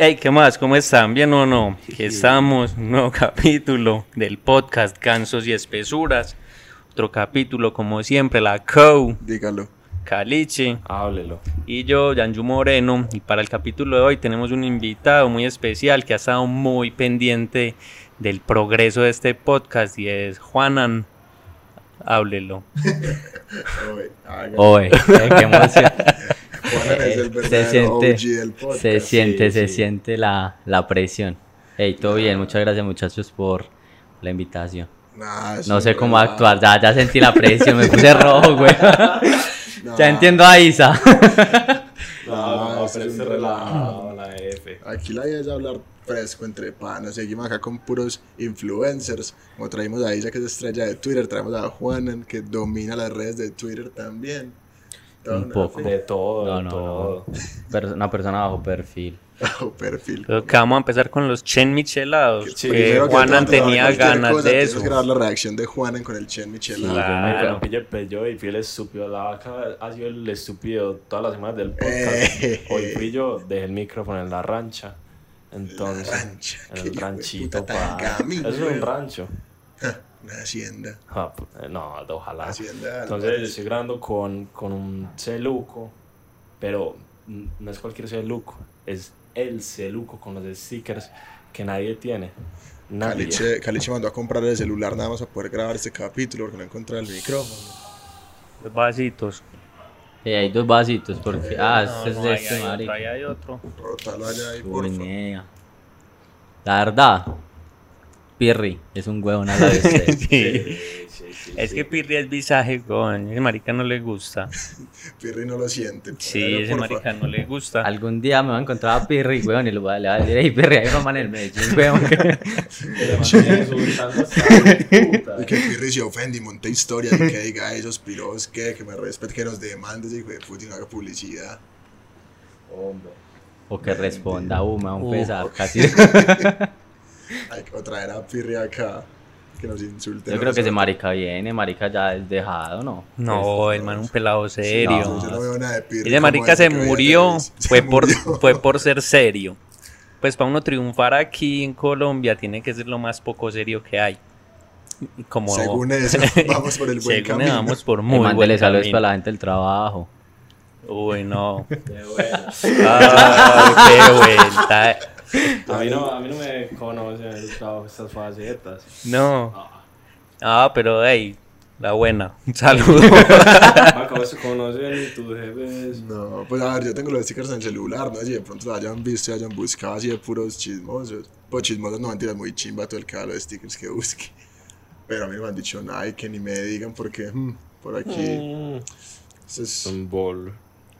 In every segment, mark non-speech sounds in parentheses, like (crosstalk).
Hey, ¿qué más? ¿Cómo están? ¿Bien o no? Aquí estamos, un nuevo (laughs) capítulo del podcast Gansos y Espesuras. Otro capítulo, como siempre, la Co, Dígalo. Caliche Háblelo. y yo, Yanju Moreno. Y para el capítulo de hoy tenemos un invitado muy especial que ha estado muy pendiente del progreso de este podcast y es Juanan. Háblelo. (laughs) Oye, qué emoción. Es el se siente, OG del podcast. se siente, sí, se sí. siente la, la presión. Hey, todo bien, muchas gracias muchachos por la invitación. Nah, No sé cómo actuar, ya, ya sentí la presión, me puse rojo, güey. (laughs) No, Ya entiendo a Isa. (laughs) No, No, pero relajado, la F. Aquí la idea es hablar fresco entre panas. Seguimos acá con puros influencers. Como traímos a Isa, que es estrella de Twitter. Traemos a Juanan, que domina las redes de Twitter también. Toda Un poco. De todo, No, de no, todo. Per- una persona bajo perfil. (laughs) bajo perfil. Creo que vamos a empezar con los Chen Michelados. Sí, que Juanan todo, tenía ganas cosa, de eso. grabar la reacción de Juanan con el Chen Michelada. Claro. Claro. pille pello y fui el estúpido. La vaca ha sido el estúpido todas las semanas del podcast. Eh. Hoy fui yo, dejé el micrófono en la rancha. Entonces, La rancha, en el ranchito. puta tan pa- gamín, Eso es un rancho. Una hacienda. Ah, eh, no, ojalá. Hacienda. Entonces estoy grabando con, con un celuco, pero no es cualquier celuco, es el celuco con los stickers que nadie tiene. Nadie. Caliche, Caliche mandó a comprar el celular nada más a poder grabar este capítulo porque no encontraba el micrófono. Los vasitos. Hey, hay dos vasitos, porque. Ah, No, este es no, de ahí este, hay otro, marica. ahí hay otro. Rótalo allá ahí, Uy, porfa. nea. La verdad, Pirri es un huevón a la (laughs) vez. eh. Sí. Sí, sí, sí, Es sí. que Pirri es visaje, coño. Ese marica no le gusta. (laughs) Pirri no lo siente. Sí, Pero, ese marica no le gusta. Algún día me voy a encontrar a Pirri, weón, y le voy a, le voy a decir, hey, Pirri, hay un man en el Medellín, weón. (laughs) Y que Pirri se ofende y monte historias y que diga esos piros que, que me respete, que nos demandes y y no haga publicidad. Hombre. O que responda, uh, me va a Uh, pesar, casi. Hay que traer a Pirri acá que nos insulte. Yo creo que ese marica viene, marica ya es dejado, ¿no? No, el man un pelado serio. No, yo no veo nada de Pirri. Ese marica se veía murió, Televisa. Se fue por, murió. fue por ser serio. Pues para uno triunfar aquí en Colombia tiene que ser lo más poco serio que hay. Y Como Según eso, (laughs) vamos por el buen Según camino. vamos por Muy mándele buen saludos camino. para la gente del trabajo. Uy, no. Qué bueno. Ay, qué vuelta. A mí no, a mí no me conocen el trabajo estas facetas. No. Ah. Ah, pero hey, la buena. Un saludo. (laughs) ¿Cómo se conocen tus jefes? No, pues a ver, yo tengo los stickers en el celular, no si de pronto lo hayan visto y hayan buscado así de puros chismosos. Pues chismosos no mentiras, muy chimba todo el que haga los stickers que busque. Pero a mí no me han dicho nada y que ni me digan porque hmm, por aquí Mm, eso es Un bol.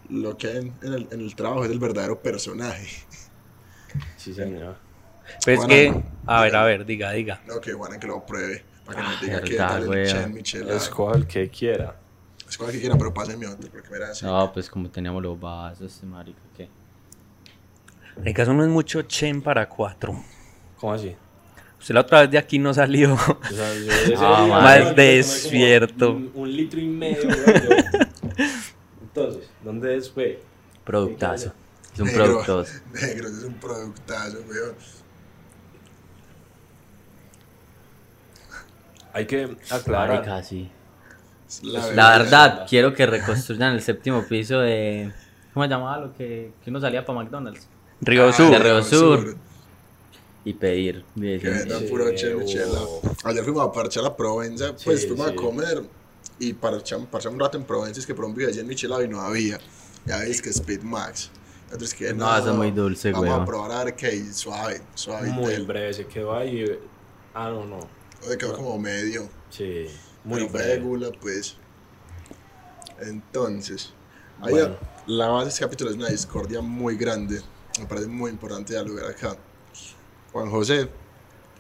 lo que hay en, en el, en el trabajo es el verdadero personaje. Sí, señor. Pues que, a ver, a ver, diga, diga. No, que bueno que lo pruebe para que nos Ah, diga qué verdad, tal el. Chen Michelada. Escoja el que quiera. Escoja que quiera, pero pásame otro porque mira así. No, pues como teníamos los vasos, este marica, ¿qué? El caso no es mucho chen para cuatro. ¿Cómo así? Usted la otra vez de aquí no salió. O sea, (laughs) yo Ah, más despierto. Un, un litro y medio. Entonces, ¿dónde es, güey? Productazo. Es un Negro, productazo. (laughs) Negro, es un productazo, weón. Hay que aclarar. Marica, sí. La, La verdad, quiero que reconstruyan el séptimo piso de... ¿Cómo se llamaba lo que, que uno salía para McDonald's? Río Ah, Sur. de Río Sur. Y pedir. Que puro oh. Ayer fuimos a parchar a Provenza, pues Sí, fuimos sí. a comer y parchamos, parchamos un rato en Provenza, es que por un video de Chen Michelada y no había. Ya veis que Speed Max. Entonces que No, eso es muy dulce, Vamos weón. a probar a ver qué suave, suave. Muy del- breve, se quedó ahí. Ah, no, no. Se quedó como medio. Sí, muy Muy breve. regula, pues. Entonces, ahí Bueno. la base de este capítulo es una discordia muy grande. Me parece muy importante ya lo ver acá. Juan José,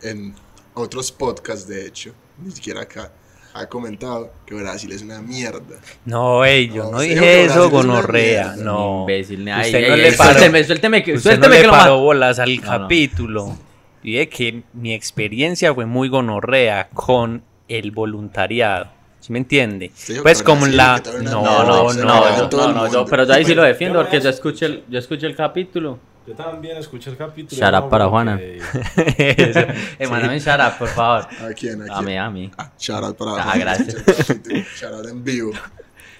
en otros podcasts, de hecho, ni siquiera acá, ha comentado que Brasil es una mierda. No, ey, yo No, no sí, dije eso, es una gonorrea. mierda. No. Imbécil. Ay, Usted ay, no ay, le paró. Suélteme, suélteme que, Usted suélteme no que le lo paró bolas al No, no. capítulo. Dije que mi experiencia fue muy gonorrea con el voluntariado. ¿Sí me entiende? Dijo Pues como la... No, No, no, no, no, pero yo ahí sí lo defiendo porque yo escuché el, yo escuché el capítulo Yo también escuché el capítulo. Shout out no, para Juana. Un shout out, por favor. ¿A quién? ¿A A quién? mí, a mí. Ah, shout out para Ah, gracias. (laughs) Shout out en vivo.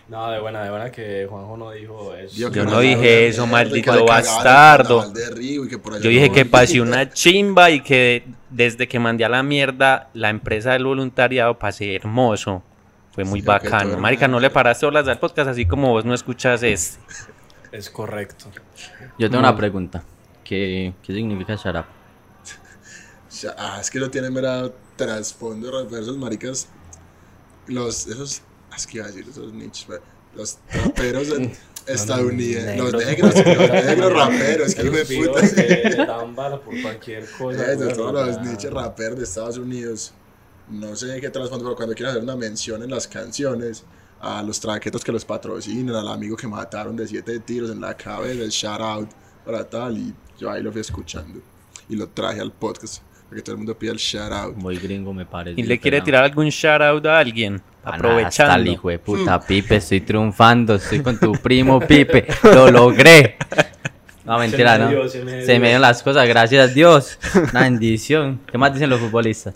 No, de buena, de buena que Juanjo no dijo eso. Yo por no dije eso, maldito bastardo. Yo dije que pasé una chimba y que desde que mandé a la mierda la empresa del voluntariado pasé hermoso. Fue muy Sí, bacano. Marica, no le paraste olas al podcast así como vos no escuchas este. Es correcto. Yo tengo una pregunta. ¿Qué, qué significa? Ya, Ah, es que no tiene mera trasfondo, reversos, maricas. Los, esos, ah, es que iba a decir esos nichos, pero los raperos en- (laughs) estadounidenses, los negros, (laughs) los negros raperos, que Los puta. que (laughs) dan bala por cualquier cosa. Eso, güey, todos los sea, nichos raperos de Estados Unidos. No sé qué trasfondo, pero cuando quieren hacer una mención en las canciones a los traquetos que los patrocinan, al amigo que mataron de siete tiros en la cabeza, el shout out para tal, y yo ahí lo fui escuchando. Y lo traje al podcast, porque todo el mundo pide el shout out. Muy gringo me parece. ¿Y le quiere tirar algún shout out a alguien? Nada, Hasta el Aprovechando. hijo de puta, Pipe, estoy triunfando, estoy con tu (laughs) primo, Pipe, lo logré. No, mentira, me ¿no? dio, se me Se dio. me dieron las cosas, gracias a Dios. Una bendición. ¿Qué más dicen los futbolistas?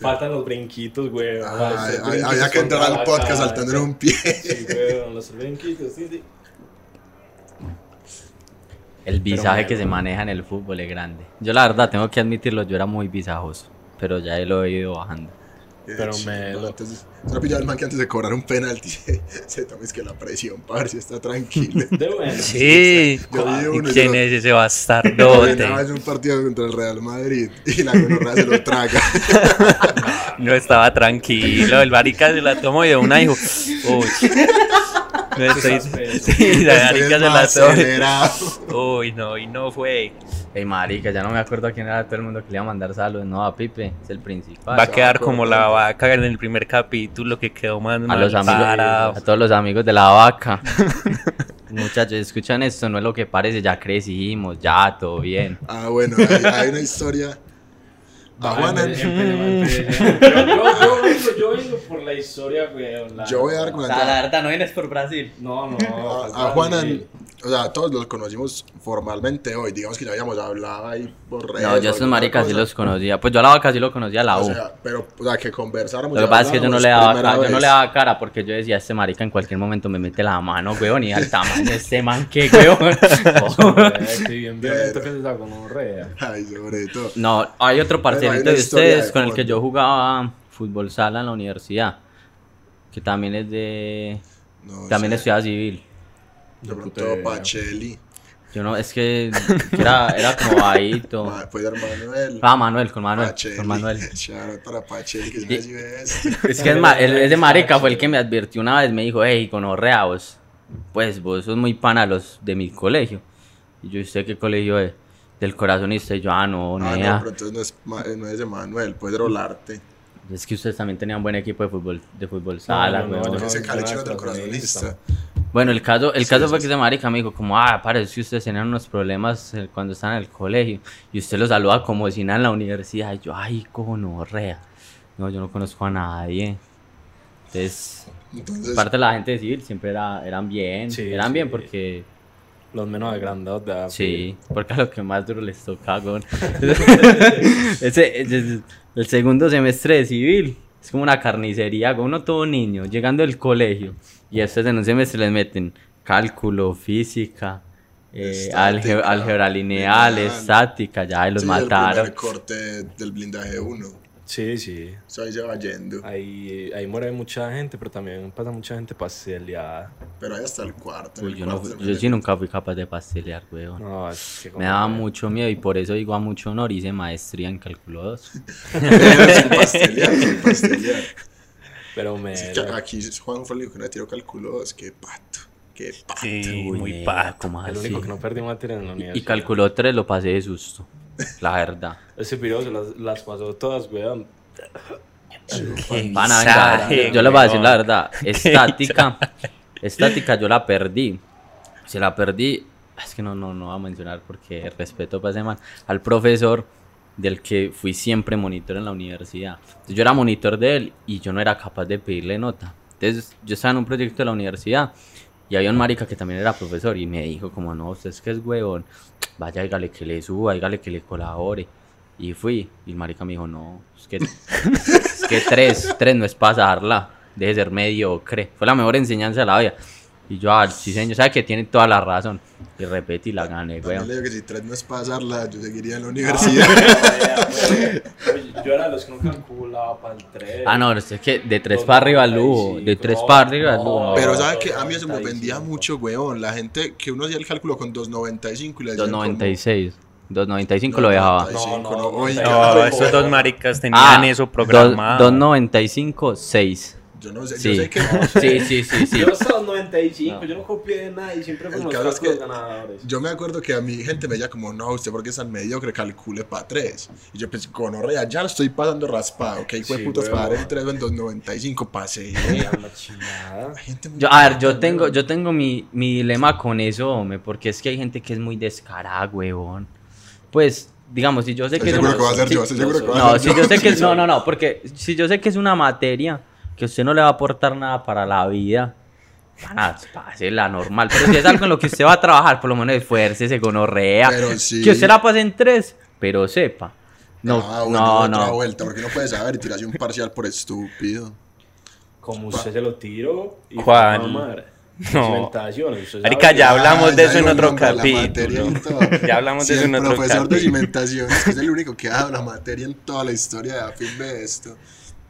Faltan los brinquitos, güey. Ah, hay- había que entrar al podcast saltando en un pie. Sí, güey, los brinquitos, sí, sí. El visaje bueno. que se maneja en el fútbol es grande. Yo la verdad tengo que admitirlo, yo era muy visajoso, pero ya lo he ido bajando. Pero me lo- Entonces, se lo pillaba el man que antes de cobrar un penalti se, (laughs) se toma es que la presión, parce, está tranquilo. De bueno. Sí. Yo vi ¿Y uno quién yo- es ese (laughs) bastardote? en un partido contra el Real Madrid y la gonorrea se lo traga. (laughs) No estaba tranquilo. El marica se la tomó y de una dijo. Uy. (laughs) Sí, la Estoy marica se la acelerado. Uy, no, y no fue. Ey, marica, ya no me acuerdo a quién era todo el mundo que le iba a mandar saludos. No, a Pipe, es el principal. Va a quedar como la vaca en el primer capítulo que quedó más a los mal amigos, a todos los amigos de la vaca. (laughs) Muchachos, escuchan esto, no es lo que parece, ya crecimos, ya, todo bien. Ah, bueno, hay, hay una historia. Empe- (laughs) Yo, vengo, por la historia, güey. la- Yo voy a dar con la- verdad, no vienes por Brasil. No, no. A, pues, a Juanan. O sea, todos los conocimos formalmente hoy. Digamos que ya habíamos hablado ahí por redes. No, yo o esos maricas sí los conocía. Pues yo a la vaca sí lo conocía a la O U. sea, pero, o sea, que conversáramos. Lo que pasa es que yo no le daba yo no le daba cara porque yo decía, este marica en cualquier momento me mete la mano, weón, y al tamaño de este man, qué weón. (laughs) (laughs) Bien violento que se está con un rea. Ay, sobre todo. No, hay otro hay parcerito una de ustedes de con el que yo jugaba fútbol sala en la universidad, que también es de... No También sé, estudiaba civil. De pronto. Pacheli. Yo no, es que, era, era como bajito. (laughs) Ma- Pues Manuel. Ah, Manuel, con Manuel, Pacheli. con Manuel. (laughs) Para Pacheli, que Y-. Es que es ma- el, ese (laughs) marica fue el que me advirtió una vez, me dijo, hey, con vos, pues vos sos muy pana los de mi colegio. Y yo, ¿usted qué colegio es? Del corazonista. Y yo, ah, no, Ah, nea. no, pero entonces no es, ma- no es de Manuel, puede ser Olarte. Es que ustedes también tenían buen equipo de fútbol, de fútbol sala, no, no, Porque no, ese no del corazonista. Bueno, el caso, el Sí, caso sí, fue que ese marica me dijo como, ah, parece que ustedes tenían unos problemas eh, cuando estaban en el colegio. Y usted los saluda como si nada en la universidad. Y yo, ay, gonorrea. No, yo no conozco a nadie. Entonces, Entonces, parte de la gente de civil siempre era, eran bien. Sí, eran bien porque... Los menos agrandados de Sí, porque a lo que más duro les toca, (laughs) (laughs) ese, ese- el segundo semestre de civil es como una carnicería, uno todo niño, llegando del colegio. Y estos en un semestre les meten cálculo, física, eh, álgebra lineal, lineal. estática, ya y los sí, El mataron. primer corte del blindaje 1. Sí, sí. Eso ahí se va yendo. Ahí, ahí muere mucha gente, pero también pasa mucha gente pasteleada. Pero ahí hasta el cuarto. Uy, el yo, no, cuarto se yo sí nunca fui capaz de pastelear, weón. No, es que Me daba mucho miedo y por eso digo a mucho honor hice maestría en cálculo 2. Pero sin pastelear, sin pastelear. Pero me. Es que aquí Juan fue el único que no tiró cálculo. Es que pato. Qué pato. Sí, Uy, muy pato. ¿cómo El así? único que no perdí materia en la Y universidad. calculó 3 lo pasé de susto. La verdad. Ese video se las, las pasó todas, weón. Pana, venga, visaje, yo les voy a decir la verdad. (laughs) Estática. estática yo la perdí. Se la perdí. Es que no, no, no voy a mencionar porque respeto para ese man. Al profesor del que fui siempre monitor en la universidad. Entonces, yo era monitor de él y yo no era capaz de pedirle nota. Entonces yo estaba en un proyecto de la universidad Y había un marica que también era profesor y me dijo como, no, usted es que es huevón, vaya, dígale que le suba, dígale que le colabore. Y fui, y el marica me dijo, no, es que, es que tres, tres no es pasarla, deje de ser mediocre. Fue la mejor enseñanza de la vida. Y yo, ah, sí señor, sabe que tiene toda la razón. Y repetí, la gané, También weón. le digo que si tres no es pasarla, yo seguiría en la universidad. Yo era de los que no calculaba para el 3. Ah, no, es que de tres para arriba al lujo, de tres para arriba al lujo. Pero ¿sabes que A mí eso me 95. ofendía mucho, weón. La gente que uno hacía el cálculo con 2.95 y le decían como- 2.96. 2.95 lo dejaba. 95, No, no. No, esos dos maricas tenían eso programado. 2.95, 6. Yo no sé, Sí. yo sé que... (laughs) Sí, sí, sí, sí. Yo los 95, yo no copié de nada y siempre El fueron los caso es que ganadores. Yo me acuerdo que a mi gente me decía como, no, usted porque es tan mediocre, calcule para 3. Y yo pensé, gonorrea, ya lo estoy pasando raspado, que hay Sí, putos weón. para dar el 3 en 2.95, pasé. Yo, a ver, yo tengo, yo tengo mi, mi dilema con eso, hombre, porque es que hay gente que es muy descarada, huevón. Pues, digamos, si yo sé que Estoy es seguro una- que va a ser si- yo, estoy seguro que va a No, ser si yo. yo sé que no, (laughs) no, no, porque si yo sé que es una materia que usted no le va a aportar nada para la vida, para la normal. Pero si es algo en lo que usted va a trabajar, por lo menos esfuércese, gonorrea. Sí. Que usted la pase en tres, pero sepa. No, ah, bueno, no, otra no. vuelta, porque no puedes saber y tirarse un parcial por estúpido. Como usted se lo tiro y Juan. No. Marica, ya hablamos Ah, de ya eso en el otro de capítulo. (laughs) Ya hablamos de eso en el otro profesor de capítulo. cimentaciones, que es el único que ha dado la materia en toda la historia de AFIP de esto.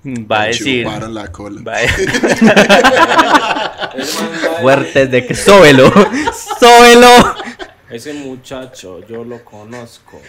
Va a decir. la cola. Va a (laughs) Fuertes de que. ¡Sóbelo! ¡Sóbelo! Ese muchacho, yo lo conozco.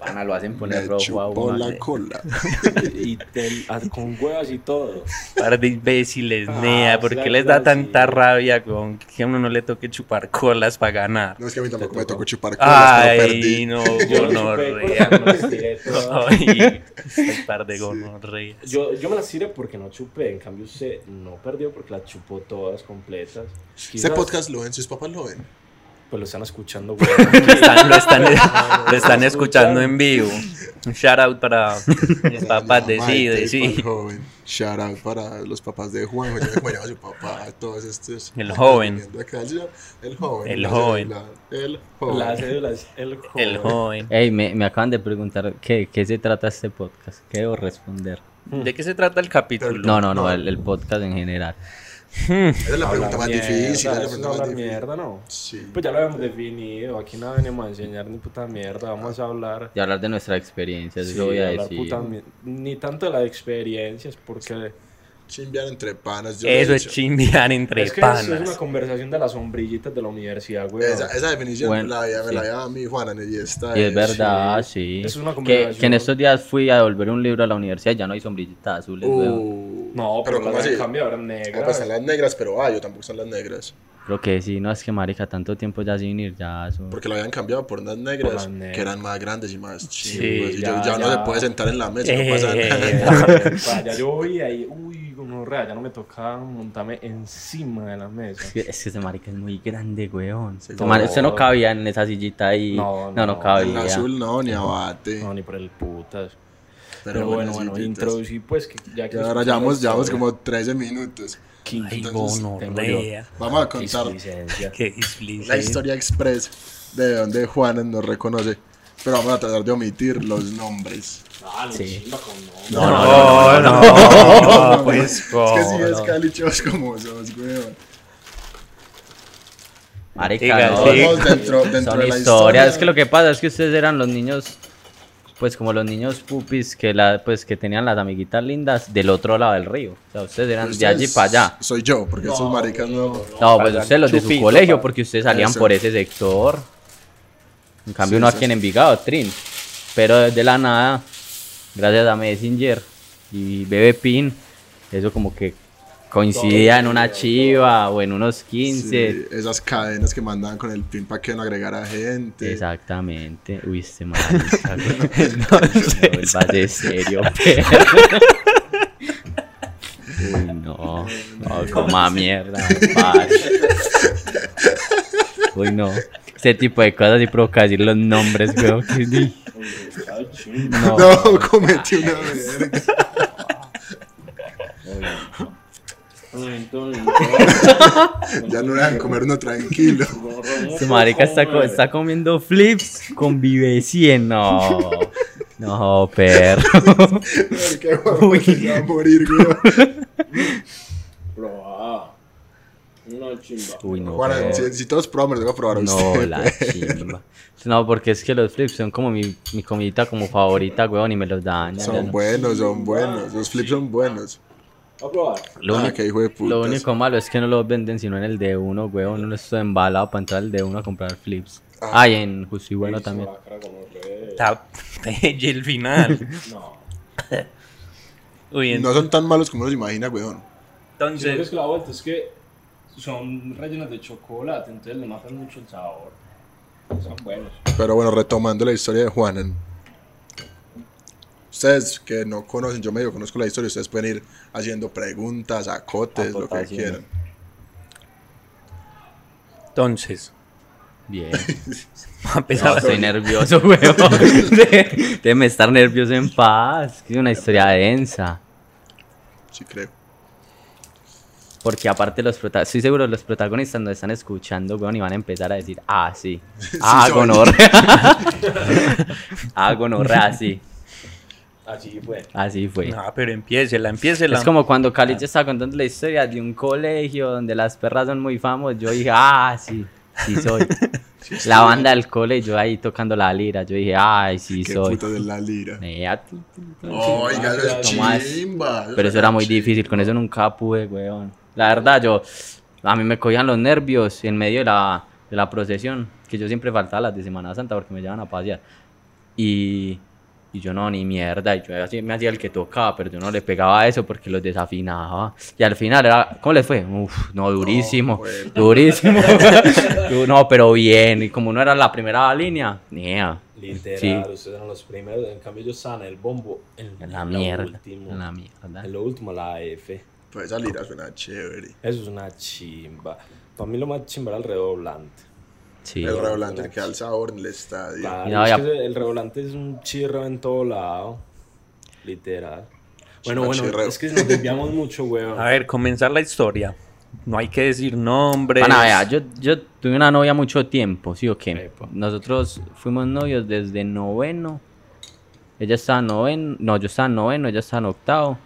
Pana, lo hacen Me poner rojo a chupó uno, la cola. (laughs) Y te- a- con huevas y todo. Par de imbéciles, Ah, nea. ¿Por sí, qué les da sí. tanta rabia con que a uno no le toque chupar colas para ganar? No es que a mí tampoco me tocó. chupar colas, pero Ay, perdí. no, (laughs) gonorrea. me. Ay, este par de (laughs) gonorrea. Yo, yo me las tiré porque no chupé, en cambio usted no perdió porque las chupó todas completas. Este Quizás, podcast lo ven, sus papás lo ven. Pues lo están escuchando, güey. (laughs) Lo están, lo están, lo están escuchando en vivo. Un shout out para mis papás de Mamá sí, joven. Shout out para los papás de Juan. Su papá, todos estos. El joven. Acá. El joven. El joven. cédula, El joven. La cédula es el joven. El joven. Ey, me, me acaban de preguntar ¿qué, qué se trata este podcast. ¿Qué debo responder? ¿De qué se trata el capítulo? No, no, no, No. el, el podcast en general. Esa es la pregunta más mierda, difícil. Es la hablar difícil. mierda, ¿no? Sí. Pues ya lo habíamos definido, aquí no venimos a enseñar ni puta mierda, vamos a hablar... Y hablar de nuestra experiencia, eso sí, voy a decir. puta ni tanto de las experiencias, porque Chimbiar entre panas. yo Eso es dicho. chimbear entre es que es, es panas. una conversación de las sombrillitas de la universidad, güey. Esa, esa definición Bueno, me la había- me sí. la había a mi Juana y esta Y es verdad, sí. sí. Es una que, conversación. que en estos días fui a devolver un libro a la universidad y ya no hay sombrillitas azules. Uh, No, pero, ¿cómo las así? han cambiado, eran Ah, negras. pues están las negras, pero ah, yo tampoco están las negras. Creo que sí, no es que marica, tanto tiempo ya sin ir, ya eso. Porque lo habían cambiado por unas negras, las negras. que eran más grandes y más Sí, chivas. y ya, ya, ya no ya. se puede sentar en la mesa, Eh, no pasa eh, (laughs) nada. Ya yo vi ahí, uy, como rea, ya no me tocaba montarme encima de la mesa. Es que, es que ese marica es muy grande, weón. Sí, Ese mar- no. Usted no cabía en esa sillita ahí. No, No, no, no, En cabía. azul no, ni abate. No, ni por el putas. pero, Pero, bueno, bueno, sí, introducí pues que ya que ahora escuchamos llevamos, llevamos esto, como 13 minutos. 15 Ay, Entonces. Vamos a contar. Qué la historia express de donde Juanes nos reconoce. Pero vamos a tratar de omitir los nombres. Ah, no, Sí. con nombre. No, no, no, pues Es que si es no. calichos como sos, weón. Marica, no. sí. Dentro, dentro Son de la historias. historia. Es que lo que pasa es que ustedes eran los niños, pues como los niños pupis que la, pues que tenían las amiguitas lindas del otro lado del río. O sea, ustedes eran de allí para allá. Soy yo, porque esos maricas no. No, pues ustedes los de su colegio, pa. porque ustedes salían por ese sector. En cambio, Sí, uno sí, aquí en. Envigado, Trin. Pero desde la nada, gracias a Messenger y Bebe Pin, eso como que coincidía en una chiva o en unos 15. Sí, esas cadenas que mandaban con el pin para que no agregara gente. Exactamente. Uy, este marica. (laughs) güey. no, de (laughs) serio. (laughs) Uy, no. No, coma mierda. Uy, no. Ese tipo de cosas y provoca decir los nombres, weón. que. No. No, cometí una verga. Entonces, Ya no dejan comer uno tranquilo. Este marica está, co- está comiendo flips con Vive 100. No. No, perro. Marica, Juan se va a morir. Probá. Una chimba. Uy, no. Juan, si, si todos probamos, les voy a probar a No, usted. la (laughs) chimba. No, porque es que los flips son como mi, mi comidita como favorita, weón, y me los dañan. Son buenos, son buenos. Los flips son buenos. ¿Va a probar? Lo, Ah, único- lo único malo es que no los venden sino en el D1, weón. No estoy embalado para entrar al D1 a comprar flips. Ah. Ah, y en Justo y Bueno también. Está (laughs) bello el final. (laughs) No. (laughs) Uy, No son tan malos como uno se imagina, weón. Sino que es entonces, que la vuelta es que son rellenos de chocolate, entonces le matan mucho el sabor. Son buenos. Pero bueno, retomando la historia de Juanan. Ustedes que no conocen, yo medio conozco la historia, ustedes pueden ir haciendo preguntas, acotes, lo que quieran. entonces, Bien. (laughs) a No, pesar estoy nervioso, (laughs) weón. Déjeme (laughs) estar nervioso en paz. Que es una historia densa. Sí, creo. Porque aparte los protagonistas, estoy seguro los protagonistas nos están escuchando, weón, y van a empezar a decir, ah, sí. Ah, soy. gonorrea. ah, gonorrea, sí. Así fue. Así fue. No, pero empiécela, empiécela. Es como cuando Caliche estaba contando la historia de un colegio donde las perras son muy famosas. Yo dije, ah, sí, sí soy. La banda del cole, yo ahí tocando la lira. Yo dije, ay, sí Qué soy. puta de la lira. Eh. Oiga, eso es ¿Cómo es? chimba. Pero eso era muy difícil, con eso nunca pude, weón. La verdad, yo, a mí me cogían los nervios en medio de la, de la procesión, que yo siempre faltaba las de Semana Santa porque me llevan a pasear. Y, y yo no, ni mierda, y yo así me hacía el que tocaba, pero yo no le pegaba a eso porque los desafinaba. Y al final era, ¿cómo le fue? Uf, no, durísimo, bueno. (laughs) durísimo. (laughs) Yo, no, pero bien, y como no era la primera línea, nea, Literal, Sí. ustedes eran los primeros. En cambio, yo estaba en el bombo. En, en la mierda, último. en la mierda. En lo último, la F. Pues esa lira suena chévere. Eso es una chimba. Para mí, lo más chimba era el redoblante. Sí. El revolante que da el sabor en el estadio. Claro, no, es ya- que el redoblante es un chirro en todo lado. Literal. Bueno, bueno, chirreo. es que nos desviamos mucho, weón. A ver, comenzar la historia. No hay que decir nombres. Bueno, vea, yo, yo tuve una novia mucho tiempo, ¿sí o qué? Epa. Nosotros fuimos novios desde noveno. Ella estaba en noveno, no, yo estaba en noveno, ella estaba en octavo,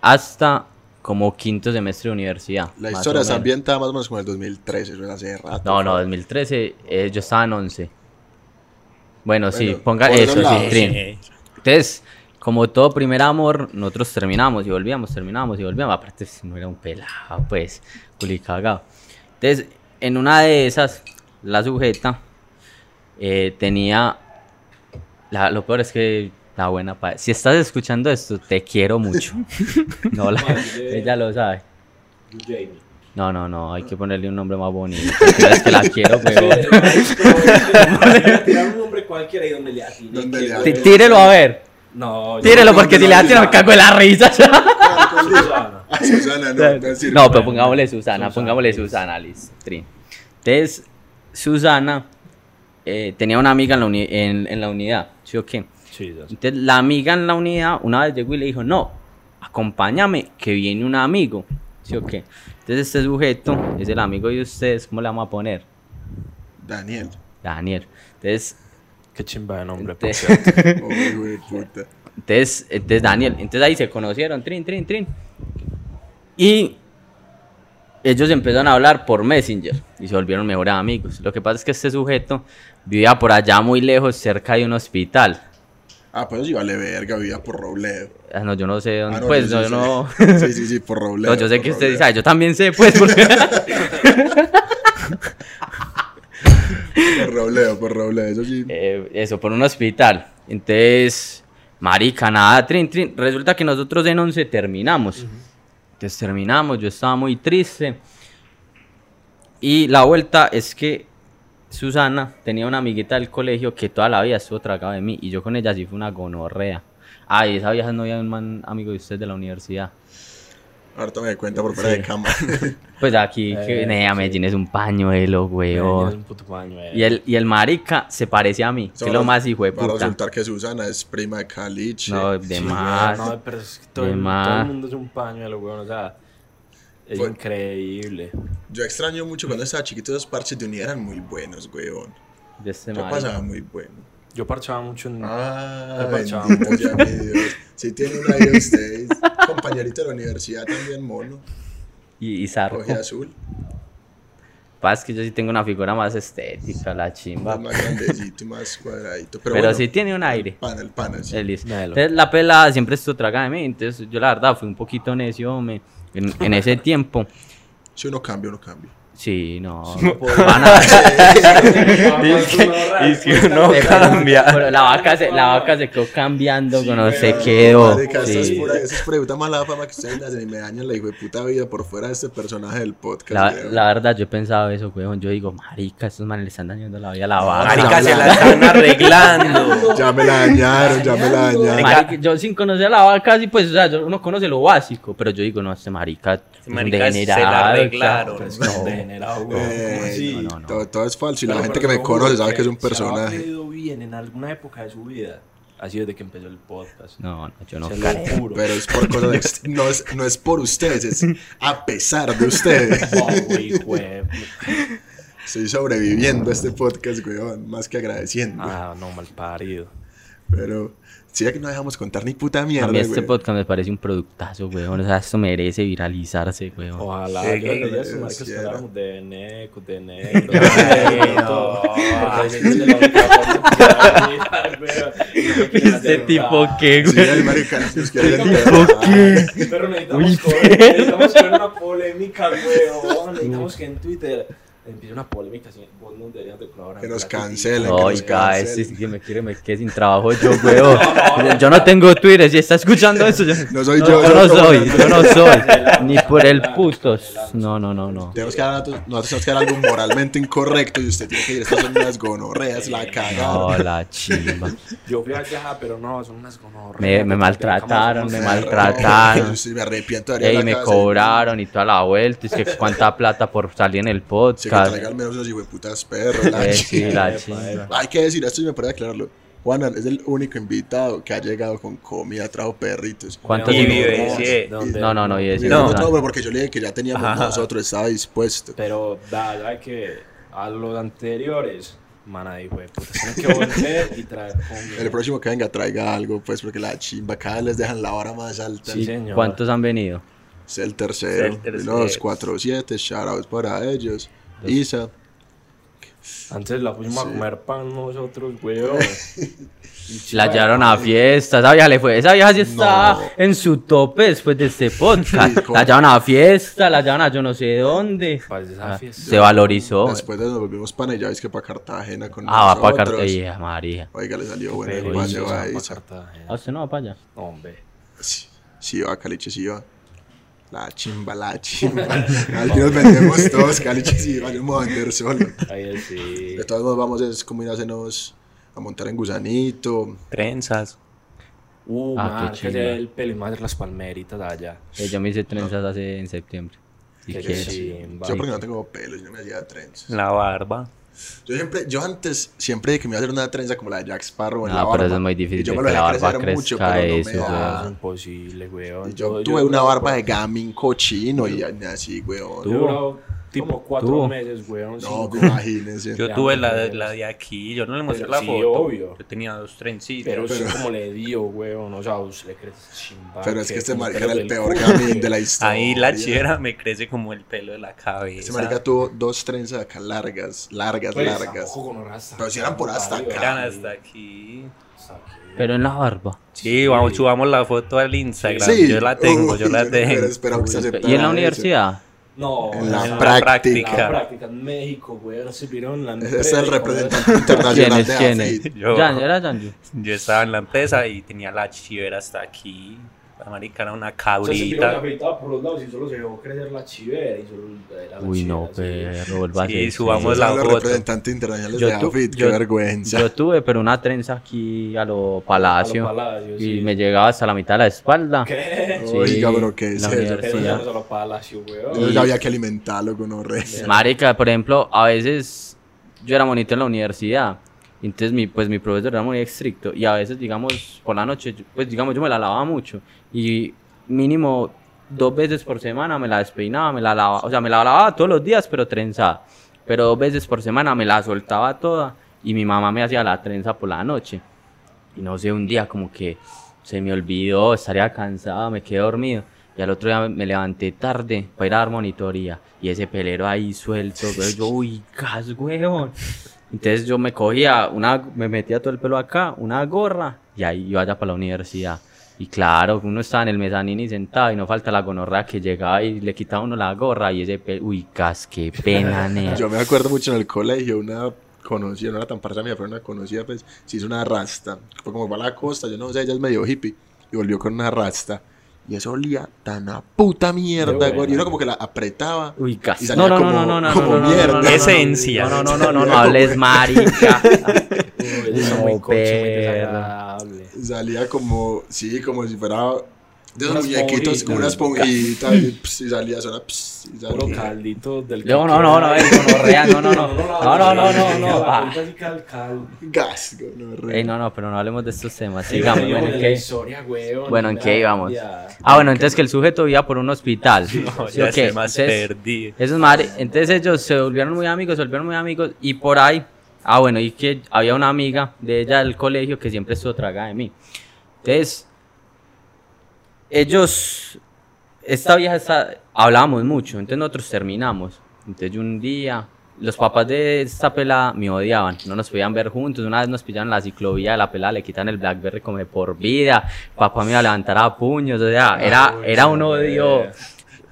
hasta como quinto semestre de universidad. La historia menos. ambientada más o menos como el 2013, eso es hace rato. No, no, 2013, eh, yo estaba en 11. Bueno, sí, ponga eso, sí. Trin. Entonces, como todo primer amor, nosotros terminamos y volvíamos, terminamos y volvíamos. Aparte, no era un pelado, pues, culicagado. Entonces, en una de esas, la sujeta eh, tenía. La, lo peor es que la buena. pa- Si estás escuchando esto, te quiero mucho. (laughs) no, la- ella lo sabe. Jamie. No, no, no, hay que ponerle un nombre más bonito. Es que la quiero, (laughs) pero. (laughs) Tirar un nombre cualquiera y donde le. Tírelo a ver. No, Tírelo, porque si le no, atino me no. cago en la risa. Susana. A Susana no, pero pongámosle Susana, pongámosle. Susana. Trin. Entonces, Susana eh, tenía una amiga en la, uni- en, en la unidad, ¿sí o qué? Sí. Entonces, la amiga en la unidad una vez llegó y le dijo, no, acompáñame, que viene un amigo, ¿sí o qué? Entonces, este sujeto es el amigo de ustedes, ¿cómo le vamos a poner? Daniel. Daniel. Entonces, Qué chimba de nombre, por entonces. (laughs) Oh. Entonces, entonces Daniel, entonces ahí se conocieron, trin, trin, trin. Y ellos empezaron a hablar por Messenger y se volvieron mejores amigos. Lo que pasa es que este sujeto vivía por allá muy lejos, cerca de un hospital. Ah, pues sí, vale verga, vivía por Robledo. Ah, no, yo no sé dónde, Ah, no, pues yo no, sí yo sé. no. (laughs) Sí, sí, sí, por Robledo. No, yo sé que usted Robledo. dice, "Ah, yo también sé, pues, porque... (laughs) Por Robledo, por Robledo, eso sí. (laughs) Eh, eso, por un hospital. Entonces, marica, nada, trin, trin. Resulta que nosotros en 11 terminamos. Entonces terminamos, yo estaba muy triste. Y la vuelta es que Susana tenía una amiguita del colegio que toda la vida estuvo tragada de mí. Y yo con ella sí fue una gonorrea. Ay, esa vieja no había un man amigo de usted de la universidad. Ahorita me doy cuenta por fuera Sí. de cámara. (laughs) Pues aquí, que Eh, nea, Medellín es un pañuelo, Es weón. un puto paño, eh. Y el, y el marica se parece a mí, que es lo más hijo de Va a puta. resultar que Susana es prima de Caliche. No, de Sí, más. No, pero es que todo, de el, todo el mundo es un pañuelo, weón. O sea, Es Fue- increíble. Yo extraño mucho cuando estaba chiquito, esos parches de unidad eran muy buenos, weón. De este Yo pasaba muy bueno. Yo parchaba mucho en... Ah, parchaba bendito mucho. sea mi Dios. Si tiene una de ustedes, (laughs) compañerito de la universidad también, mono, Y, y y azul, Pasa que yo sí tengo una figura más estética, la chimba. más grandecito y más cuadradito. Pero, Pero, bueno, sí tiene un aire. El pana, el pana, sí. Entonces, la pelada siempre estuvo traga de mí. Entonces, yo la verdad fui un poquito necio me, en, ese tiempo. Si uno cambia, uno cambia. Sí, no. pana. (laughs) Y pero- cambia. pero la vaca se, la vaca se quedó cambiando, no se quedó. marica, esa es sí. pura, esa es mala fama que ustedes me hacen y me dañan la hijo de puta vida por fuera de este personaje del podcast. La, la verdad, yo he pensado eso, weón. Yo digo, marica, estos manes le están dañando la vida a la vaca. Marica, se la- la están arreglando. (laughs) Ya me la dañaron, ya me la dañaron. Marica, yo sin conocer a la vaca, sí, pues, o sea, yo- uno conoce lo básico, pero yo digo, no, este marica, es un marica se la degenerado, o sea, arreglaron. Es no. Degenerado, weón. ¿Cómo Eh, así? no, no, no. Todo, todo es falso y la gente que me conoce sabe que es un si le ha personaje. ido bien en alguna época de su vida. Ha sido desde que empezó el podcast. No, no, yo no Se lo juro. Pero es por cosas (laughs) no, es, no es por ustedes, es a pesar de ustedes. Oh, güey, güey. Estoy sobreviviendo a este podcast, weón, más que agradeciendo. Ah, no, mal parido. Pero sí que no dejamos contar ni puta mierda, A mí este weón. podcast me parece un productazo, weón. O sea, esto merece viralizarse, weón. Ojalá. Sí, yo que- habláramos de Neco, de Negro. (laughs) ¿Este tipo qué, güey? ¿Tipo enterar. qué? Pero necesitamos coger una polémica, weón. Necesitamos que en Twitter empiece una polémica. así, Vos no deberías de colaborar. Que nos cancelen. que nos Oiga, este sí que me quiere, me quede sin trabajo yo, (laughs) weón. Yo no tengo Twitter, si está escuchando eso, yo No soy yo, yo yo no soy, yo no soy. (laughs) Ni por el putos. No, no, no, no. Tenemos que dar, nosotros tenemos que dar algo moralmente incorrecto y usted tiene que ir. Estas son unas gonorreas, la No, cagaron. la chimba. Yo fui allá, pero no, son unas gonorreas. Me, me maltrataron, me maltrataron. Sí me arrepiento de Ey, me cobraron y toda la vuelta. Es que cuánta plata por salir en el Sí, que traiga al menos unos hijueputas perros. La Eh, sí, la. Hay que decir esto y me puede aclararlo. Juanan es el único invitado que ha llegado con comida, trajo perritos. ¿Cuántos Y ¿De vive, sí. No, no, no, y ese No, no. no, pero porque yo le dije que ya teníamos Ajá. nosotros, estaba dispuesto. Pero, da, ya que a los anteriores, mana, hijo de puta, tienen que volver y traer comida. El próximo que venga traiga algo, pues, porque la chimba cada vez les dejan la vara más alta. Sí, ¿Y señor. ¿Cuántos han venido? Es el tercero. Es el tercero. Los 4-7, shoutouts para ellos. Isa. Antes la fuimos Sí. a comer pan nosotros, weón. (laughs) La llevaron a fiesta, esa vieja le fue, esa vieja sí está No. en su tope después de este podcast. La llevaron a fiesta, la llevaron a yo no sé dónde. Para esa Ah, fiesta. se valorizó. Después de nos volvimos y ya es que para Cartagena con Ah, va para. Cartagena, María. Oiga, le salió bueno el paseo a pa' Isa. Cartagena. ¿A usted no va para allá? Hombre. Sí, sí va, Caliche, sí va. La chimba, la (laughs) chimba. Al final vendemos todos, Caliche, sí va, yo me voy a vender solo. Ahí sí. De todos modos vamos es como ir a hacernos a montar en gusanito. Trenzas. Uh, Ah, qué man, que chimba. sea el pelo y más las palmeritas de allá. Eh, yo me hice trenzas hace en septiembre. Si Qué quieres. chimba. Yo porque no tengo pelo, yo no me hacía trenzas. La barba. Yo siempre, yo antes, siempre que me iba a hacer una trenza como la de Jack Sparrow en No, la pero barba. eso es muy difícil y yo me lo dejé barba crecer mucho, pero no eso, me o sea, da. Es imposible, weón. Y Yo, tuve una barba de gaming cochino y así, weón. Yo duró tipo cuatro ¿Tuvo? meses, weón. No, cinco. (laughs) imagínense. Yo tuve la, pero- la de aquí, yo no le mostré Pero la sí, foto. obvio. Yo tenía dos trencitas. Pero, Pero- sí como le dio, weón. O sea, usted le crece chimba. Pero es que este marica era el peor que- de la historia. (laughs) Ahí la chivera me crece como el pelo de la cabeza. Ese marica tuvo dos trenzas acá largas, largas, Pues, largas. tampoco con hasta Pero si eran por hasta acá. Eran hasta aquí. Hasta aquí. Pero en la barba. Sí, vamos, subamos la foto al Instagram. Sí. Yo la tengo, Uy, yo la (laughs) tengo. esperado que se aceptara ¿Y en la eso. universidad? No, En la En práctica. La práctica en México. Se vieron la Ese es el empresa, representante ¿Quién internacional es? de ¿Quién AFIT. es? Yo. Jan, ¿era Janju? Yo estaba en la empresa y tenía la chivera hasta aquí. La marica era una O sea, se cabrita. por los lados y solo se dejó crecer la chivera y solo era la Uy, no, chivera, sí. perro, vuelva a Sí, subamos Esos la foto. representantes internacionales Yo de AFIT, qué vergüenza. Yo tuve, pero una trenza aquí a lo palacio. A los palacios, y sí. me llegaba hasta la mitad de la espalda. ¿Qué? Sí, Oiga, pero qué es la eso. Pero no solo palacio, weón. Yo había que alimentarlo con horror. Marica, por ejemplo, a veces yo era monitor en la universidad. Entonces, mi, pues mi profesor era muy estricto. Y a veces, digamos, por la noche, pues digamos, yo me la lavaba mucho. Y mínimo dos veces por semana me la despeinaba, me la lavaba, o sea, me la lavaba todos los días, pero trenzada. Pero dos veces por semana me la soltaba toda y mi mamá me hacía la trenza por la noche. Y no sé, un día como que se me olvidó, estaría cansada, me quedé dormido. Y al otro día me levanté tarde para ir a dar monitoría. Y ese pelero ahí suelto, yo, uy, gas, weón. Entonces yo me cogía, una, me metía todo el pelo acá, una gorra, y ahí iba allá para la universidad. Y claro, uno estaba en el mezanín y sentado, y no falta la gonorra que llegaba y le quitaba uno la gorra, y ese pelo, uy, gas, qué pena, (laughs) nea. Yo me acuerdo mucho en el colegio, una conocida, no era tan parza mía, pero una conocida, pues, se hizo una rasta. Fue como va a la costa, yo no sé, ella es medio hippie, y volvió con una rasta. Y eso olía tan a puta mierda, güey. Y uno como que la apretaba. Uy, Y casi. salía No, no, como- no, no, no, como no, no, no, mierda. no, no, no, Esencia. No, no, no, no, no, hables marica. Uy, eso es muy muy desagradable. Salía como, sí, como si fuera de esos muñequitos, esponjita. como una esponjita. y, ps, y salía, ps, y salía. caldito del No, no, no, no, no, no, no. No, no, no, no, no. Gas, no, Ey, no, no, pero no hablemos de estos temas. Sigamos, bueno, ¿en qué? historia, weón. Bueno, ¿en qué íbamos? Ah, bueno, entonces que el sujeto vivía por un hospital. No, ¿Sí ya estoy más Entonces, perdido. Esos madres, entonces ellos se volvieron muy amigos, se volvieron muy amigos y por ahí, ah bueno, y que había una amiga de ella del colegio que siempre estuvo tragada de mí. Entonces, ellos, esta vieja está, hablábamos mucho, entonces nosotros terminamos. Entonces un día, los papás de esta pelada me odiaban, no nos podían ver juntos, una vez nos pillaron la ciclovía de la pelada, le quitan el Blackberry como de por vida, papá me iba a levantar a puños, o sea, era, era un odio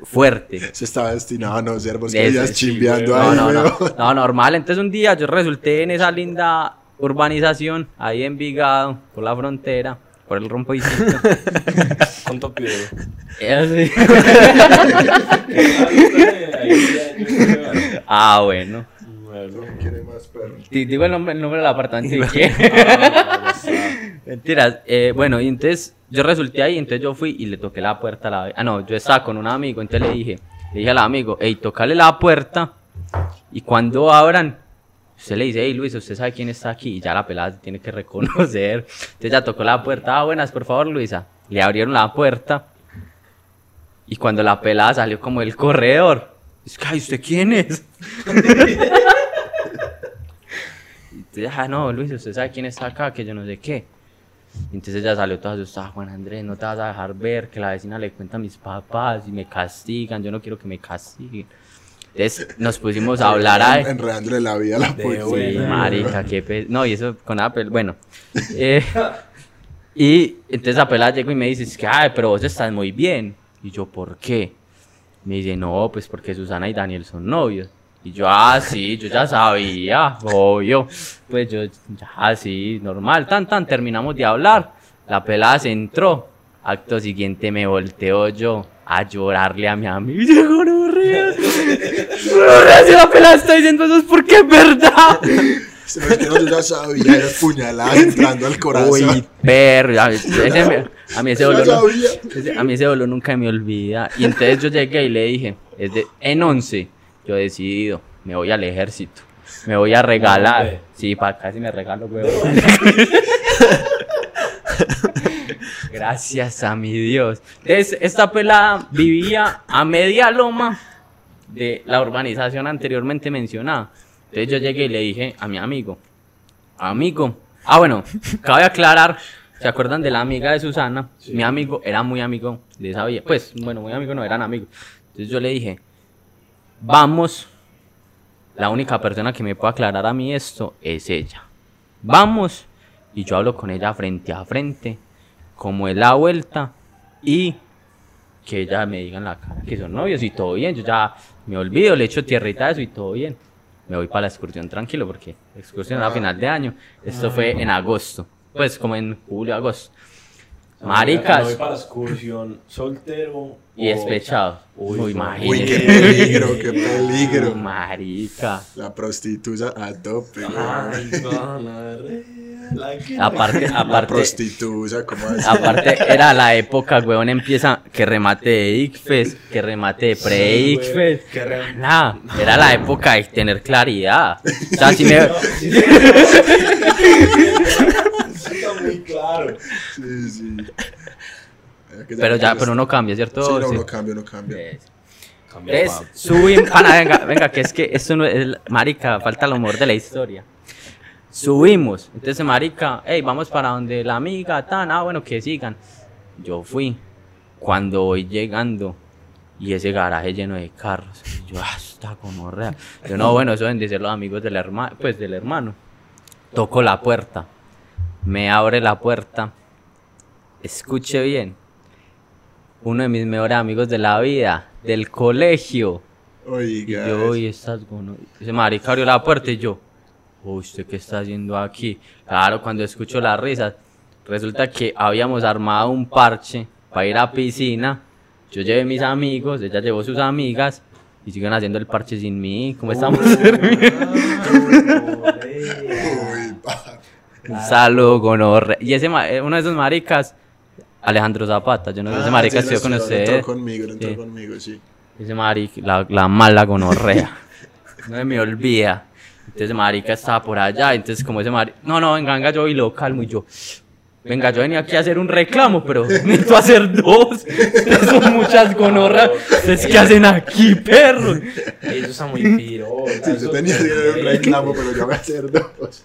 fuerte. Se estaba destinado a no ser vos De que ese, ibas sí, chimbeando ahí, No, no, no, no, normal. Entonces un día yo resulté en esa linda urbanización, ahí en Vigado, por la frontera, por el rompoicito. ¿Cuánto pido? Así. ah, bueno. Bueno. Quiere más perro. Di- Digo el nombre, el nombre del apartamento y. Ah. Mentiras. Eh, bueno, y entonces yo resulté ahí, entonces yo fui y le toqué la puerta a la... Ah, no, yo estaba con un amigo, entonces le dije, le dije al amigo, hey, tocale la puerta y cuando abran, usted le dice, hey Luis, usted sabe quién está aquí y ya la pelada tiene que reconocer. Entonces ya tocó la puerta, ah, buenas, por favor, Luisa. Le abrieron la puerta y cuando la pelada salió como del corredor, es que, ay, ¿usted quién es? (laughs) Entonces, ah, no, Luis, usted sabe quién está acá, que yo no sé qué. Entonces ya salió toda asustada, Juan Andrés, no te vas a dejar ver, que la vecina le cuenta a mis papás y me castigan, yo no quiero que me castiguen. Entonces nos pusimos a hablar ahí. Enredándole la vida a la De policía. Sí, marica, qué pe... No, y eso con Apple, bueno. (laughs) Eh, y entonces Apela llegó y me dice, es que, ay, pero vos estás muy bien. Y yo, ¿por qué? Me dice, no, pues porque Susana y Daniel son novios. Y yo, ah, sí, yo ya sabía, obvio. Pues yo, ya, sí, normal, tan, tan, terminamos de hablar. La pelada se entró. Acto siguiente me volteo yo a llorarle a mi amigo. Y yo, gonorrea. Gonorrea, si la pelada está diciendo eso es porque es verdad. Se me es que no, yo ya sabía, era puñalada entrando al corazón. Uy, perro. A, ese me- a mí ese dolor, no- a mí ese dolor nunca me olvida. Y entonces yo llegué y le dije, es de, en 11, yo he decidido, me voy al ejército. Me voy a regalar. Sí, para casi me regalo, huevo. (laughs) Gracias a mi Dios. Entonces, esta pelada vivía a media loma de la urbanización anteriormente mencionada. Entonces yo llegué y le dije a mi amigo, amigo, ah bueno, cabe aclarar, ¿se acuerdan de la amiga de Susana? Mi amigo era muy amigo de esa vieja, pues bueno, muy amigo no, eran amigos. Entonces yo le dije, vamos, la única persona que me puede aclarar a mí esto es ella. Vamos, y yo hablo con ella frente a frente, como es la vuelta, y que ella me diga en la cara que son novios y todo bien. Yo ya me olvido, le echo tierrita a eso y todo bien. Me voy para la excursión tranquilo porque la excursión era a final de año. Esto fue en agosto, pues como en julio, agosto. Me voy Maricas para la excursión soltero. y o- despechados. Uy, Uy, qué peligro, qué peligro. Marica. La prostituta a tope. Ay, (laughs) que- Aparte, La aparte, prostituta, ¿cómo así? aparte era la época, weón, empieza que remate de ICFES, que remate de pre-ICFES. Que re- Nah, era la época de tener claridad. O sea, si me... (laughs) Está muy claro. Sí, sí. Pero ya, a pero uno cambia, ¿cierto? Sí, no, Sí. uno cambia, uno cambia. Es- Cambia Es, subimos, pana, venga, venga, que es que esto no es, marica, falta el humor de la historia. Subimos, entonces marica, hey, vamos para donde la amiga, tan, ah, bueno, que sigan. Yo fui, cuando voy llegando, y ese garaje lleno de carros, y yo, ah, está como real. Yo, no, bueno, eso deben de ser los amigos del hermano, pues, del hermano. Toco la puerta, me abre la puerta, escuche bien, uno de mis mejores amigos de la vida, del colegio. Y Oiga. yo, y estás gono. Ese marica abrió la puerta y yo, "Oh, ¿usted qué está haciendo aquí? Claro, cuando escucho las risas, resulta que habíamos armado un parche para ir a piscina. Yo llevé mis amigos, ella llevó sus amigas y siguen haciendo el parche sin mí. ¿Cómo estamos? Un (laughs) saludo, gonorre. Y ese, eh, uno de esos maricas, Alejandro Zapata, yo no sé, ese Ah, marica estudió con estudió, usted. Entró conmigo, entró conmigo, sí. Ese marica, la, la mala gonorrea. (laughs) No se me olvida. Entonces marica estaba por allá, entonces como ese marica, no, no, venga, venga, yo y lo calmo y yo, venga, yo venía aquí a hacer un reclamo, pero (laughs) necesito hacer dos. Son muchas gonorras. ¿Ustedes qué hacen aquí, perros? Eso está muy piro. Sí, yo tenía que hacer un reclamo, pero yo voy a hacer dos.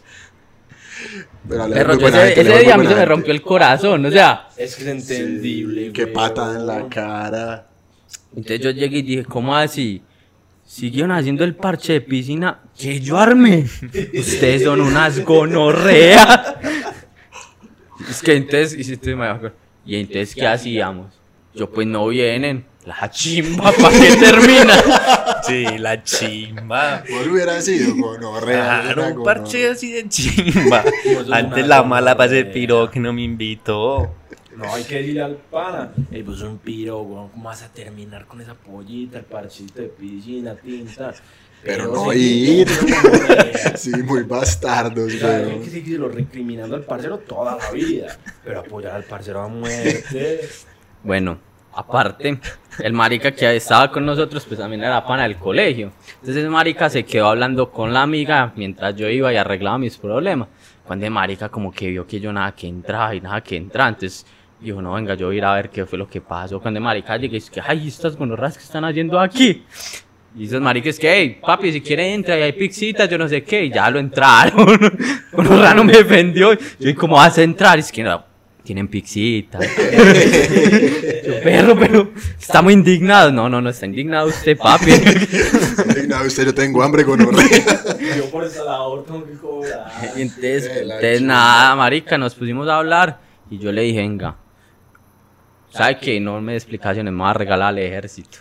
Pero Perro, yo ese, gente, ese día a mí se me rompió el corazón, o sea. Es que es entendible. Qué güey. patada en la cara. Entonces yo llegué y dije, ¿cómo así? Siguieron haciendo el parche de piscina que yo armé. (laughs) Ustedes son unas gonorreas. Es que entonces, y, si estoy y entonces, ¿qué hacíamos? Yo, pues no vienen. La chimba, ¿para qué termina? (laughs) Sí, la chimba. Vos hubiera sido gonorrea. Claro, un parche así de chimba. Antes la mala para ese gonorrea. piro que no me invitó. No, hay que decirle al pana. Ey, pues un piro, weón. ¿Cómo vas a terminar con esa pollita, el parchito de piscina, tinta? Pero no sí, ir. (laughs) Sí, muy bastardos, O sea, hay que güey. seguirlo recriminando al parcero toda la vida. Pero apoyar al parcero a muerte. Bueno, aparte, el marica que estaba con nosotros, pues también era pana del colegio. Entonces el marica se quedó hablando con la amiga mientras yo iba y arreglaba mis problemas. Cuando el marica como que vio que yo nada que entraba y nada que entraba, entonces dijo, no, venga, yo voy a ir a ver qué fue lo que pasó. Cuando el marica llegué, es que, ay, estas gonorras que están haciendo aquí. Y esos maricas que, hey, papi, si quiere entra y hay pixitas, yo no sé qué, y ya lo entraron. (laughs) Gonorra no me defendió. Yo, ¿y cómo vas a entrar? Y es que no, tienen pixitas. (laughs) Yo, perro, pero estamos indignados. No, no, no está indignado usted, papi. (laughs) Indignado usted, yo tengo hambre gonorrea. Yo por esa labor tengo que cobrar. Y entonces, entonces nada, marica, nos pusimos a hablar y yo le dije, venga, ¿sabe qué? No me explicaciones, me va a regalar al ejército.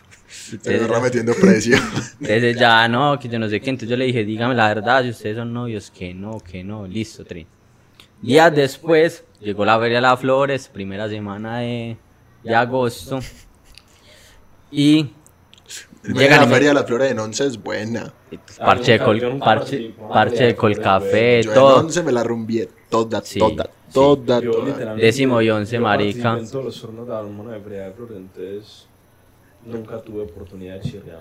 Entonces, agarra metiendo presión. (laughs) entonces ya, no, que yo no sé qué. Entonces yo le dije, dígame la verdad, si ustedes son novios, que no, que no, listo, tri. Días después, llegó la Feria de las Flores, primera semana de, de agosto. Y Llegan la feria de la flora de Once es buena. parche de Yo col, parche, parche de colcafé, Yo en todo. Once me la rumbié toda, Sí, toda, sí. Toda, Yo toda. Décimo y once, marica. En todos los turnos de de Feria de Flores, entonces nunca tuve oportunidad de chirrear.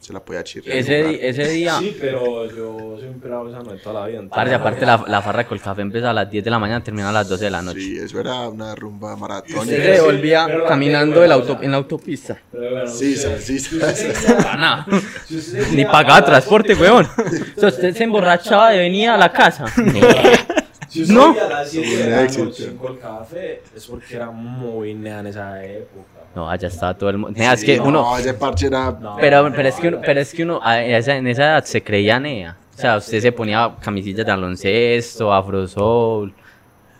Se la podía chirrear. Ese, di- ese día, Sí, pero yo un pelado sano de toda la vida. parce, aparte la, la farra de colcafé empieza a las 10 de la mañana, termina a las 12 de la noche. Sí, eso era una rumba Usted maratónica. Pero se sí, volvía pero la caminando o auto- en la autopista. Sí, usted- sí, sí, usted (laughs) usted Ni pagaba transporte, weón. O sea, usted (laughs) se emborrachaba de venir a la casa. Si usted No. a las 7 de Un la éxito. noche con café, es porque era muy nea en esa época. No, allá estaba todo el mundo. es que uno. No, ese parche era. No. Pero, pero es que uno, pero es que uno a esa- en esa edad se creía nea. O sea, usted se ponía camisillas de baloncesto, afrosoul.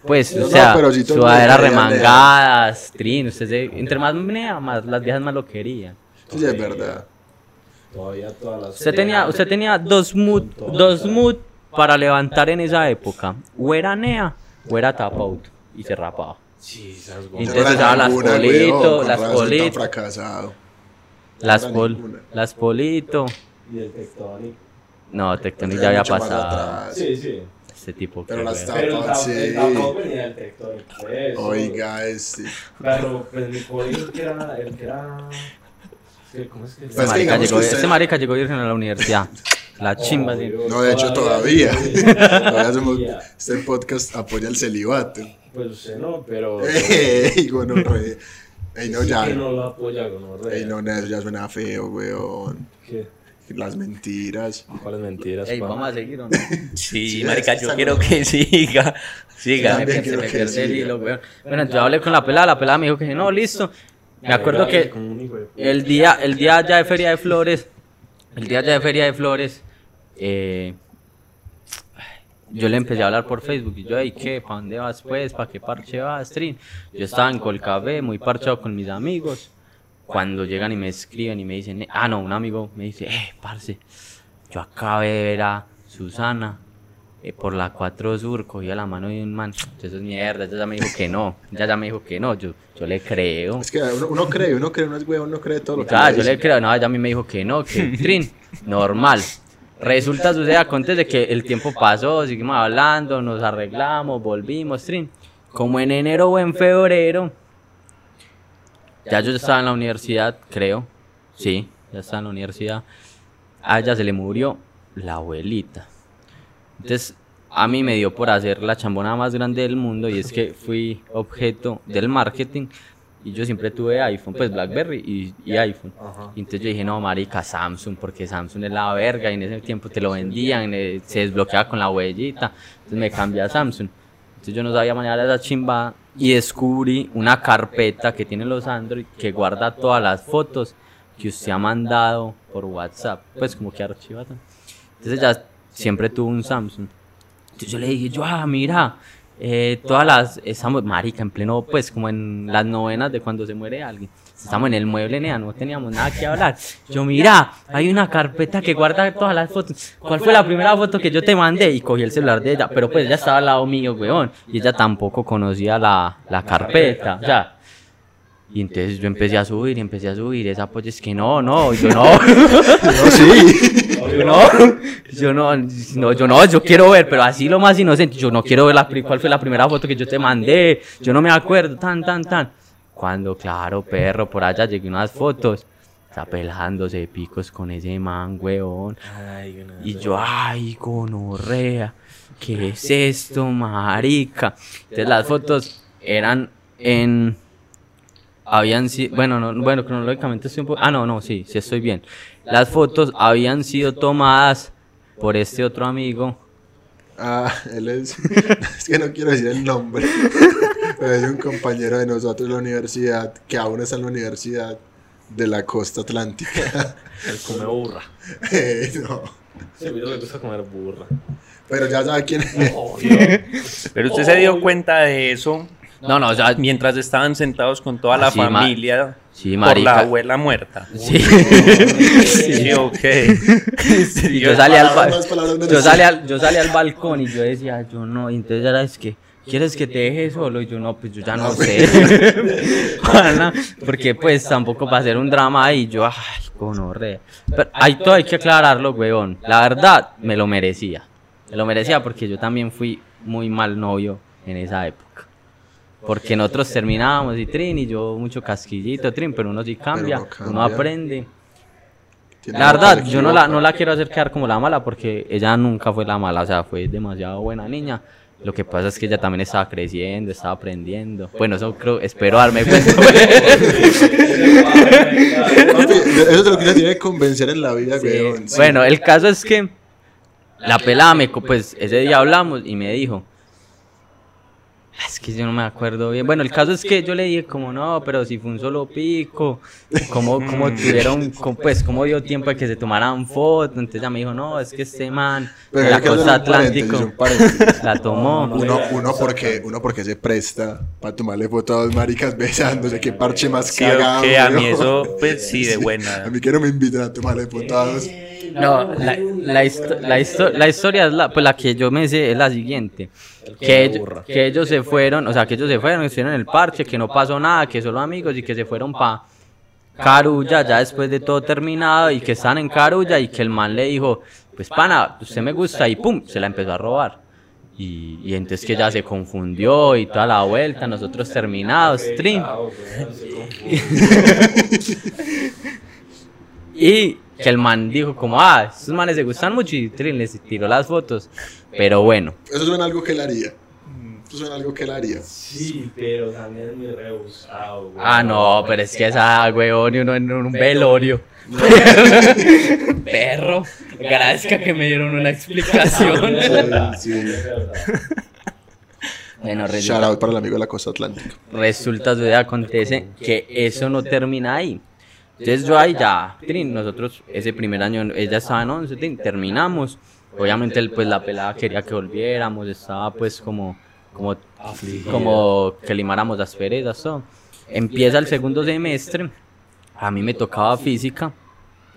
Pues, o sea, mundo sudaderas nea. remangadas, trin. Usted se, entre más nea, más las viejas más lo querían. Sí, es verdad. Todavía todas las. Usted tenía, usted tenía dos mood, dos mood para levantar en esa época. O era nea o era tap out. Y se rapaba. Entonces usaba las polito, con las razón tan polito. fracasado. Las, pol, las polito. Y el tectónico. No, Tectonic Era ya había pasado. Sí, sí. Este tipo Pero que las weón. tap- Pero el Tapado, tap- sí. venía del tectónico. Oiga, este. Pero pues mi el que era. El que era. ¿Cómo es que que usted- este marica llegó virgen a la universidad. (laughs) La chimba, sí. No, de hecho, todavía. (laughs) Todavía hacemos. Este podcast apoya el celibato. Pues usted no, pero. (laughs) Ey, gonorrea. Ey, no, Sí ya. que no lo apoya con Ey, no, no, eso ya suena feo, weón. ¿Qué? Las mentiras. ¿Cuáles mentiras? Ey, pa? vamos a seguir o no? (laughs) Sí, Sí, marica, yo no. quiero que siga. Siga. Se quiero me que pierde el hilo, weón. Bueno, yo hablé con la pelada, la pelada me dijo que no, listo. Me acuerdo que el día, el día ya de Feria de Flores, el día ya de Feria de Flores, eh, yo le empecé a hablar por Facebook y yo, ¿y qué? ¿Para dónde vas pues? ¿Para qué parche vas, Trin? Yo estaba en Colcabé, muy parchado con mis amigos. Cuando llegan y me escriben y me dicen, ah, no, un amigo me dice, eh, parce, yo acabé de ver a Susana eh, por la 4 Sur, cogí a la mano de un man. Eso es mierda, ella ya me dijo que no, ella ya me dijo que no, yo, yo le creo. Es que uno, uno cree, uno cree, uno es weón, uno cree todo lo que Claro, yo le creo, no, ella a mí me dijo que no, que Trin, normal. Resulta, sucede, acontece que el tiempo pasó, seguimos hablando, nos arreglamos, volvimos, Trin. Como en enero o en febrero, ya yo estaba en la universidad, creo, sí, ya estaba en la universidad. A se le murió la abuelita. Entonces, a mí me dio por hacer la chambona más grande del mundo y es que fui objeto del marketing y yo siempre tuve iPhone, pues Blackberry y, y iPhone. Ajá. Y entonces yo dije, no, marica, Samsung, porque Samsung es la verga y en ese tiempo te lo vendían, eh, se desbloqueaba con la huellita. Entonces me cambié a Samsung. Entonces yo no sabía manejar esa chimba y descubrí una carpeta que tienen los Android que guarda todas las fotos que usted ha mandado por WhatsApp, pues como que archiva. todo. Entonces ya siempre tuve un Samsung. Entonces yo le dije, yo, ah, mira, eh, todas las, estamos, marica, en pleno, pues como en las novenas de cuando se muere alguien. Estamos en el mueble, nea, no teníamos nada que hablar. Yo, mira, hay una carpeta que guarda todas las fotos. ¿Cuál fue la primera foto que yo te mandé? Y cogí el celular de ella, pero pues ella estaba al lado mío, weón. Y ella tampoco conocía la, la carpeta, o sea. Y entonces yo empecé a subir y empecé a subir. Esa pues es que no, no, yo no. (laughs) No, sí. Yo no, yo no, no, yo no, yo quiero ver, pero así lo más inocente, yo no quiero ver la, cuál fue la primera foto que yo te mandé, yo no me acuerdo, tan, tan, tan. Cuando, claro, perro, por allá llegué unas fotos, está pelándose de picos con ese man, weón. Y yo, ay, gonorrea, ¿qué es esto, marica? Entonces las fotos eran en... Habían sido, bueno, no, bueno, cronológicamente estoy un poco... Ah, no, no, sí, sí estoy bien. Las fotos habían sido tomadas por este otro amigo. Ah, él es. (laughs) Es que no quiero decir el nombre. (laughs) Pero es un compañero de nosotros de la universidad que aún está en la universidad de la costa atlántica. (laughs) Él come burra. Eh, no. Sí, a mí no me gusta comer burra. Pero ya sabe quién es. Pero usted se dio cuenta de eso No, no, o sea, mientras estaban sentados con toda la sí, ma- familia sí, por la abuela muerta. sí. Sí, ok. Y yo salí al, yo salí al, yo salí al balcón y yo decía, yo no, y entonces era es que, ¿quieres que te deje solo? Y yo no, pues yo ya no sé. (laughs) Porque pues tampoco va a ser un drama ahí, yo, ay, gonorrea. Pero ahí todo hay que aclararlo, weón. La verdad, me lo merecía. Me lo merecía porque yo también fui muy mal novio en esa época. Porque nosotros terminábamos y Trin y yo mucho casquillito, Trin, pero uno sí cambia, no cambia. uno aprende. La verdad, yo no la, no la quiero hacer quedar como la mala porque ella nunca fue la mala, o sea, fue demasiado buena niña. Lo que pasa es que ella también estaba creciendo, estaba aprendiendo. Bueno, eso creo, espero darme cuenta. (laughs) Eso es lo que uno tiene que convencer en la vida, Sí. Bueno, el caso es que la pelada me, pues ese día hablamos y me dijo, "Ah, es que yo no me acuerdo bien. Bueno, el caso es que yo le dije como no, pero si fue un solo pico, como, como tuvieron, como, pues como dio tiempo de que se tomaran fotos. Entonces ella me dijo, no, es que este man Pero de la que costa Atlántico la tomó. Uno, uno, porque, uno porque se presta para tomarle fotos a dos maricas besándose, qué parche más Sí, cagado. ok, a mí eso, pues sí, de buena. A mí que no me invitan a tomarle fotos a dos. No, la, la, histo- la, histo- la historia es la, pues la que yo me sé es la siguiente. Que ellos, que ellos se fueron, o sea, que ellos se fueron, estuvieron en el parche, que no pasó nada, que solo amigos y que se fueron pa Carulla ya después de todo terminado y que están en Carulla y que el man le dijo, pues pana, usted me gusta y pum, se la empezó a robar. Y, y entonces que ya se confundió y toda la vuelta, nosotros terminados, trin. (laughs) (laughs) Y que el man dijo como, ah, estos manes se gustan mucho y trin, les tiró las fotos. Pero bueno, Eso suena algo que él haría. Eso suena algo que él haría. Sí, pero también es muy rebuscado, güey. Ah, no, pero es que esa, weón, y uno en un velorio. (laughs) Perro, agradezca que me dieron una explicación. Sí. (laughs) Bueno, Shout resulta, out para el amigo de la costa atlántica. resulta, acontece que eso no termina ahí. Entonces yo ahí ya, nosotros ese primer año, ella estaba en 11, trin, terminamos. Obviamente el- pues la pelada quería que volviéramos, estaba pues como, como, como que limáramos las perezas, todo. Empieza el segundo semestre, a mí me tocaba física,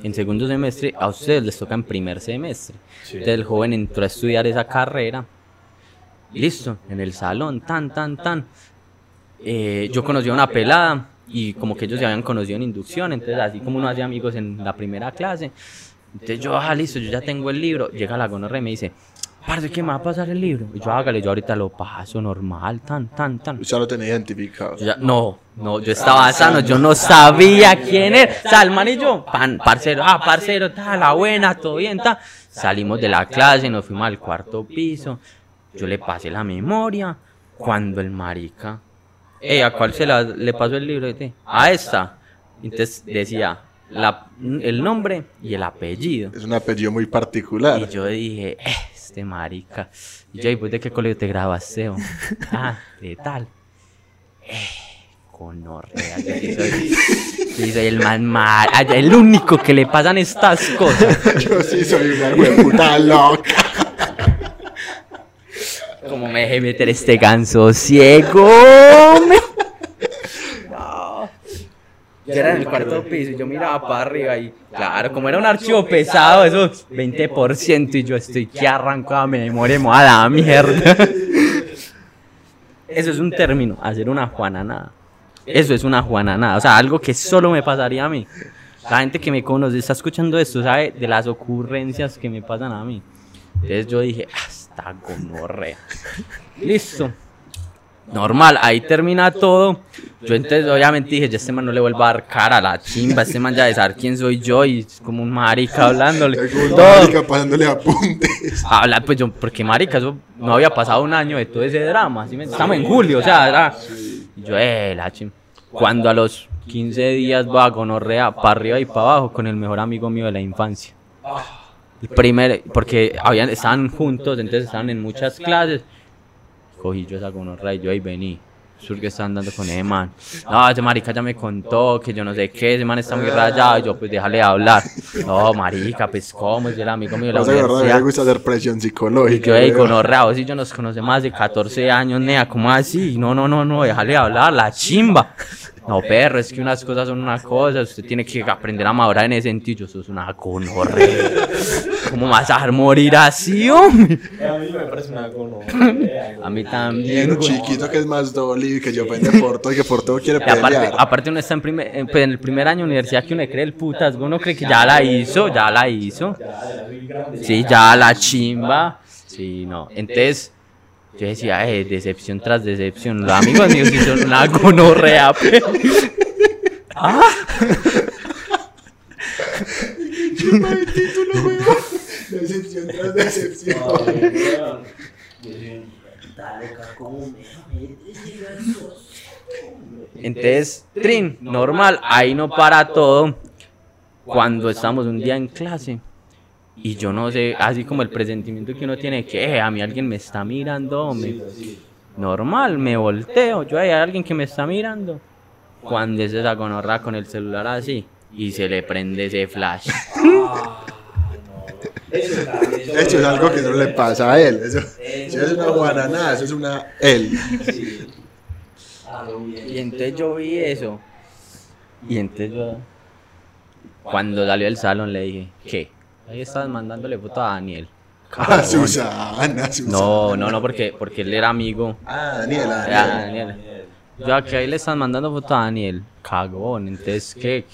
en segundo semestre, a ustedes les toca en primer semestre. Entonces el joven entró a estudiar esa carrera. Listo, en el salón, tan, tan, tan. Eh, yo conocí a una pelada y como que ellos se habían conocido en inducción, entonces así como uno hacía amigos en la primera clase. Entonces yo, ah, listo, yo ya tengo el libro. Llega la gonorrea y me dice, parce, ¿qué me va a pasar el libro? Y yo, hágale, yo ahorita lo paso normal, tan, tan, tan. Ya lo tenía identificado. Yo ya- no, no, yo estaba sano, yo no sabía quién era. O sea, el man y yo, pan, parcero, ah, parcero, tal, la buena, todo bien, tal. Salimos de la clase, nos fuimos al cuarto piso. Yo le pasé la memoria. Cuando el marica, eh, ¿a cuál se la, le pasó el libro? Este, A esta. Entonces decía la- el nombre y el apellido. Es un apellido muy particular. Y yo dije, eh, este marica. Y yo, ¿y vos de qué colegio te grabaste? o? (laughs) ah, de tal. Eh, conorrea. Yo sí soy, sí soy el más mal. El único que le pasan estas cosas. (laughs) Yo sí soy una hueputa loca. Como me dejé meter este ganso ciego. (laughs) No. Yo era en el cuarto piso y yo miraba para arriba y claro, como era un archivo pesado, eso 20% y yo estoy que arranco a memoria a la mierda. Eso es un término, hacer una juananada. Eso es una juananada, o sea, algo que solo me pasaría a mí. La gente que me conoce está escuchando esto, sabe de las ocurrencias que me pasan a mí. Entonces yo dije, hasta gonorrea. (laughs) Listo. Normal, ahí termina todo. Yo entonces obviamente dije, ya este man no le vuelva a dar cara a la chimba, este man ya de saber quién soy yo y es como un marica hablándole. Todo. marica pasándole apuntes. (laughs) Habla, pues yo, porque marica, eso no había pasado un año de todo ese drama. ¿sí Estamos en julio, o sea, era. Yo, eh, la chim. Cuando a los 15 días va gonorrea para arriba y para abajo con el mejor amigo mío de la infancia. El primer, porque habían, estaban juntos, entonces estaban en muchas clases. Cogí yo esa gonorrea y yo ahí vení. Sur que están dando con ese man. No, ese marica ya me contó que yo no sé qué, ese man está muy rayado. Y yo, pues déjale hablar. No, marica, pues cómo, es el amigo mío de la No sé, verdad, a mí universidad. me gusta hacer presión Y psicológica. yo, ey, con y yo nos conocemos hace 14 años, nea, ¿cómo así? No, no, no, no, déjale hablar, la chimba. No, perro, es que unas cosas son una cosa, usted tiene que aprender a madurar en ese sentido, eso es una conorrea. (laughs) ¿Cómo vas a dejar morir así, hombre? A mí me parece una gonorrea. A mí también, güey. chiquito que es más dolido y que yo pende por todo y que por todo quiere Y aparte, pelear. aparte uno está en, primer, en, pues, en el primer año de universidad que uno cree el putas, uno cree que ya la hizo, ya la hizo. Sí, ya la chimba. Sí, no. Entonces, yo decía, eh, decepción tras decepción. Los amigos míos sí son una gonorrea, pero... Ah, el título, weón. Decepción tras decepción. entonces, Trin, normal, ahí no para todo. Cuando estamos un día en clase, y yo no sé, así como el presentimiento que uno tiene, que eh, a mí alguien me está mirando. Normal, me volteo, yo hay alguien que me está mirando. Cuando es esa gonorra con el celular así, y se le prende ese flash. Eso es algo que no le pasa a él. Eso, eso es una guaraná, eso es una él. Y entonces yo vi eso. Y entonces yo, cuando salió del salón, le dije, ¿qué? Ahí estás mandándole foto a Daniel. A Susana, Susana. No, no, no, porque, porque él era amigo. Ah, Daniela. Ah, Daniela. Daniel. Yo aquí ahí le están mandando foto a Daniel. Cagón. Entonces. Que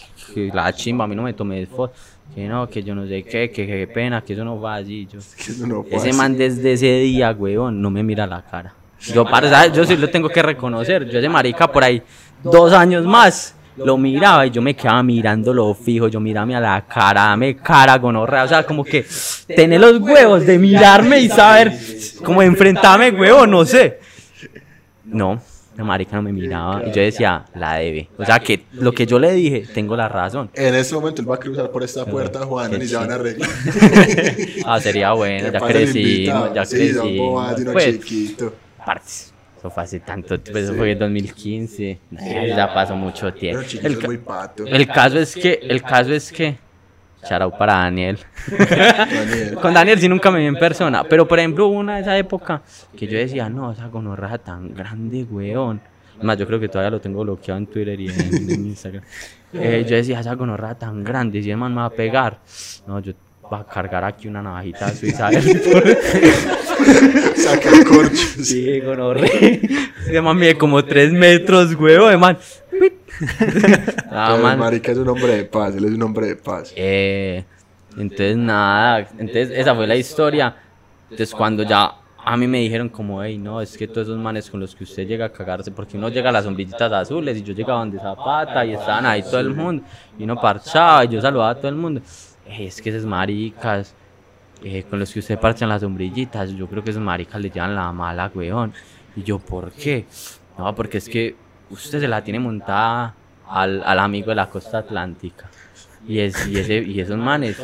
la chimba, a mí no me tomé foto. Que no, que yo no sé qué, que qué pena, que eso no va allí. Yo, (laughs) Que eso no fue ese así. man desde ese día, weón, no me mira la cara. Yo, para, ¿sabes? yo sí lo tengo que reconocer. Yo ese marica por ahí dos años más lo miraba y yo me quedaba mirándolo fijo. Yo mirame a la cara, dame cara gonorrea. O sea, como que tener los huevos de mirarme y saber cómo enfrentarme, huevo, no sé. No, la marica no me miraba. Y yo decía, la debe. O sea que lo que yo le dije, tengo la razón. En este momento él va a cruzar por esta puerta, Juan, y se van a arreglar. (laughs) Ah, sería bueno, ya invitado. ya Pues, partes. Eso fue hace tanto, pues eso fue en 2015. Ya pasó mucho tiempo. El, es ca- muy pato. el caso es que, el caso es que, Charau para Daniel. Daniel. (laughs) Con Daniel sí nunca me vi en persona, pero por ejemplo hubo una de esa época que yo decía, no, esa gonorrea tan grande, weón. Más, yo creo que todavía lo tengo bloqueado en Twitter y en, en Instagram. (laughs) Eh, yo decía, esa gonorrea tan grande, si el man me va a pegar. No, yo voy a cargar aquí una navajita suiza. (laughs) Saca el corcho. sí, gonorrea. Ese man mide como 3 metros, weón, de. Ah, man. marica es un hombre de paz, él es un hombre de paz. Eh, entonces nada, entonces esa fue la historia. Entonces cuando ya a mí me dijeron como, hey, no, es que todos esos manes con los que usted llega a cagarse, porque uno llega a las sombrillitas azules y yo llegaba donde Zapata y estaban ahí todo el mundo y uno parchaba y yo saludaba a todo el mundo. "Eh, es que esas maricas eh, con los que usted parchan las sombrillitas, yo creo que esos maricas le llevan la mala, weón. Y yo, ¿por qué? No, porque es que usted se la tiene montada al, al amigo de la costa atlántica. Y, es, y, ese, y esos manes.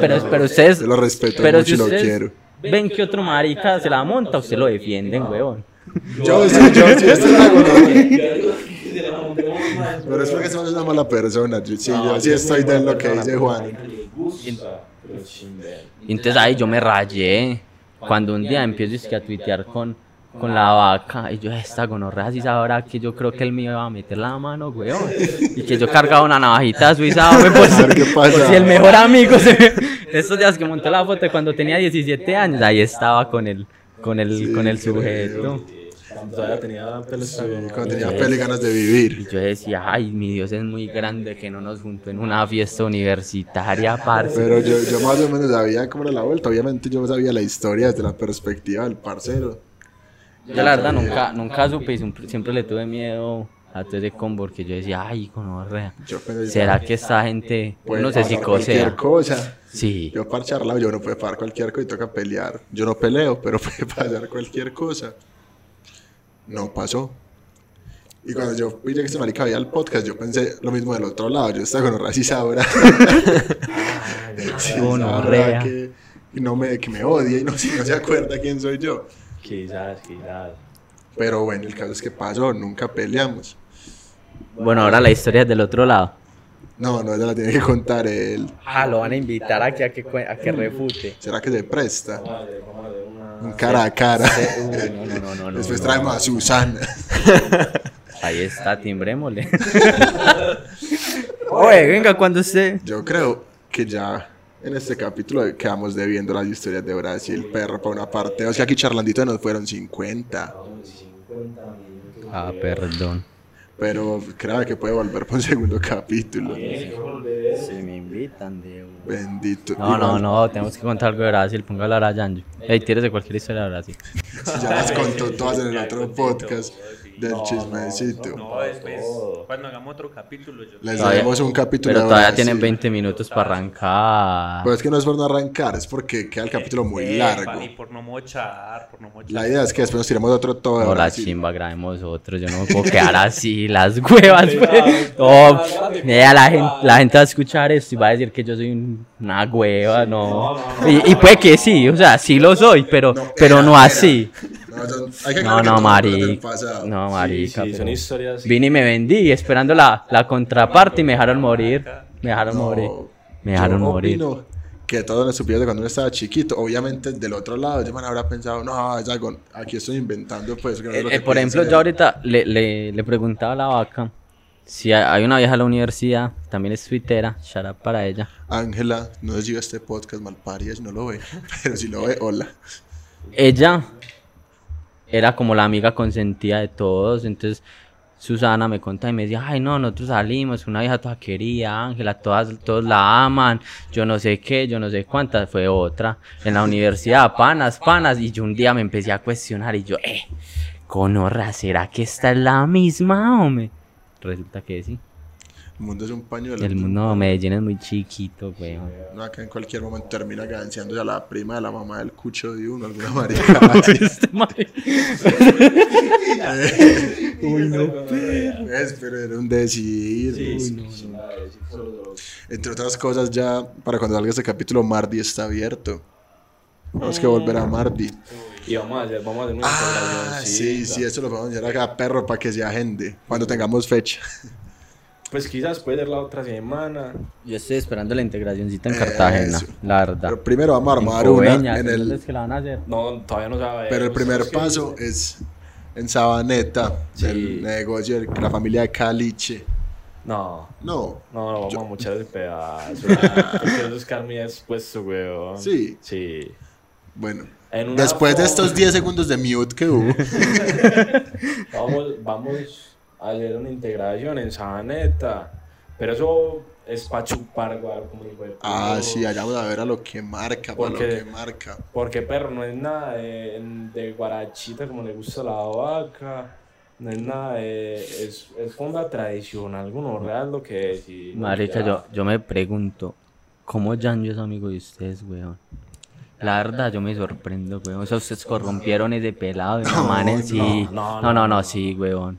pero, pero ustedes. Yo lo respeto pero mucho y lo quiero. Ven que otro marica se la monta, usted lo defienden, weón. Yo sí, yo sí, esto gonorrea. (laughs) Pero es porque somos una mala persona. Yo, sí, yo sí estoy de lo que dice Juan. Y entonces ahí yo me rayé. Cuando un día empiezo es que a tuitear con, con la vaca. Y yo, esta gonorrea si sabrá que yo creo que él me iba a meter la mano, weón. Y que yo cargaba una navajita suiza, (laughs) ver qué si- pasa. por si el mejor amigo se me- Estos días que monté la foto de cuando tenía 17 años, ahí estaba con el, con el, Sí, con el creo. Sujeto. Todavía tenía pelo Sí, cuando tenía pele y ganas de Y vivir. yo decía, ay, mi Dios es muy grande que no nos juntó en una fiesta universitaria, parce. Pero yo, yo más o menos sabía cómo era la vuelta. Obviamente yo sabía la historia desde la perspectiva del parcero. Yo la verdad nunca, nunca supe y siempre, le tuve miedo a todo ese combo porque yo decía, ay, gonorrea. ¿Será que esta gente puede no se pasar cualquier cosa. Sí. Yo parcharla, yo no puede pasar cualquier cosa y toca pelear. Yo no peleo, pero (laughs) puede pasar cualquier cosa. No pasó. Y cuando yo vi que este marica veía el podcast, yo pensé lo mismo del otro lado. Yo estaba con Razi Sabra. (laughs) (laughs) Sí, sabrá que, y no me, que me odia y no, si (laughs) no se acuerda quién soy yo. Quizás, quizás. Pero bueno, el caso es que pasó, nunca peleamos. Bueno, ahora la historia es del otro lado. No, no, ella la tiene que contar él. Ah, lo van a invitar aquí a que, a que refute. ¿Será que se presta? Vamos a hacer- vamos a hacer una- Un cara a cara. Uy, no, no, no, no, no, Después no. traemos a Susana. Ahí está, timbrémosle. (laughs) Oye, venga, cuando usted... Yo creo que ya en este capítulo quedamos debiendo las historias de Brasil, perro, por una parte. O sea, aquí charlandito nos fueron 50. Ah, perdón. Pero creo que puede volver por un (laughs) segundo capítulo. Se me invitan de... Bendito. No, no, no, tenemos que contar algo de Brasil, póngalo ahora a Yanjo. Ey, tírese cualquier historia de Brasil. (laughs) si Ya las contó todas en el otro podcast del chismecito. No, después, cuando hagamos otro capítulo, yo Les Todavía- daremos un capítulo Pero todavía tienen 20 minutos para arrancar. Pero es que no es por no arrancar, es porque queda el capítulo muy Eh, largo. Y por no mochar, por no mochar. La idea es que después nos tiremos otro todo No, la chimba grabemos otros, yo no me puedo quedar así, (laughs) las huevas, pues. No, vea, la, gente, la gente va a escuchar esto y va a decir que yo soy un- una hueva, no. Y, y puede que sí, o sea, sí lo soy, pero, pero no así. No, son- hay que No, no, marica. No, Sí, marica. sí, son historias. Vine y me vendí esperando la, la contraparte y me dejaron morir. Me dejaron No, morir. Me dejaron yo morir. opino que todo lo estupidez de cuando uno estaba chiquito, obviamente del otro lado, yo me habrá pensado, no, es algo, aquí estoy inventando, pues. que no es lo eh, que por ejemplo, yo ahorita le, le, le preguntaba a la vaca si hay- una vieja en la universidad, también es twittera, shout out para ella. Ángela, no si ve este podcast malparia, si no lo ve, (laughs) pero si lo ve, hola. Ella era como la amiga consentida de todos, entonces Susana me contaba y me decía, ay no, nosotros salimos, una vieja toda querida, Ángela, todas, todos la aman, yo no sé qué, yo no sé cuántas, fue otra, en la universidad, panas, panas, y yo un día me empecé a cuestionar y yo, eh, conorra, ¿será que esta es la misma, hombre? Resulta que sí. El mundo es un pañuelo. El mundo de Medellín es muy chiquito, weón. No, acá en cualquier momento termina ganseándose a la prima de la mamá del cucho de uno, alguna (laughs) marica. Este marica. (laughs) Uy, no, pues, pero era un decir. Uy, no. Entre otras cosas, ya para cuando salga este capítulo, Mardi está abierto. Tenemos que volver a Mardi. Y vamos a hacer, vamos a hacer una Ah, sí, sí, eso lo podemos hacer acá, perro, para que se agende cuando tengamos fecha. Pues quizás puede ser la otra semana. Yo estoy esperando la integracióncita en Cartagena, Eso. la verdad. Pero primero vamos a En armar una Coveñas, en ¿dónde el. es que la van a hacer? No, todavía no sabe. Pero el primer ¿Sabes qué paso dice? es en Sabaneta, Sí. el negocio de la familia de Caliche. No, No, no, no, vamos a muchar ese pedazo. Eso (laughs) es carne expuesto, weón. Sí. Sí. bueno. En una Después de estos 10 segundos de mute que hubo. (laughs) Vamos, vamos hacer una integración en Sabaneta. Pero eso es para chupar, güey, como dijo el ah, sí, allá vamos a ver a lo que marca, para lo Porque- que marca. Porque, perro, no es nada de, de guarachita como le gusta la vaca. No es nada de. Es, es fonda tradicional, algo real lo que es. y- Marica, ya. yo, yo me pregunto, ¿cómo Janjo es amigo de ustedes, weón? La verdad, yo me sorprendo, weón. O sea, ustedes corrompieron ese pelado de la (laughs) No, man en sí. no, No, no, no, no, no. sí, weón.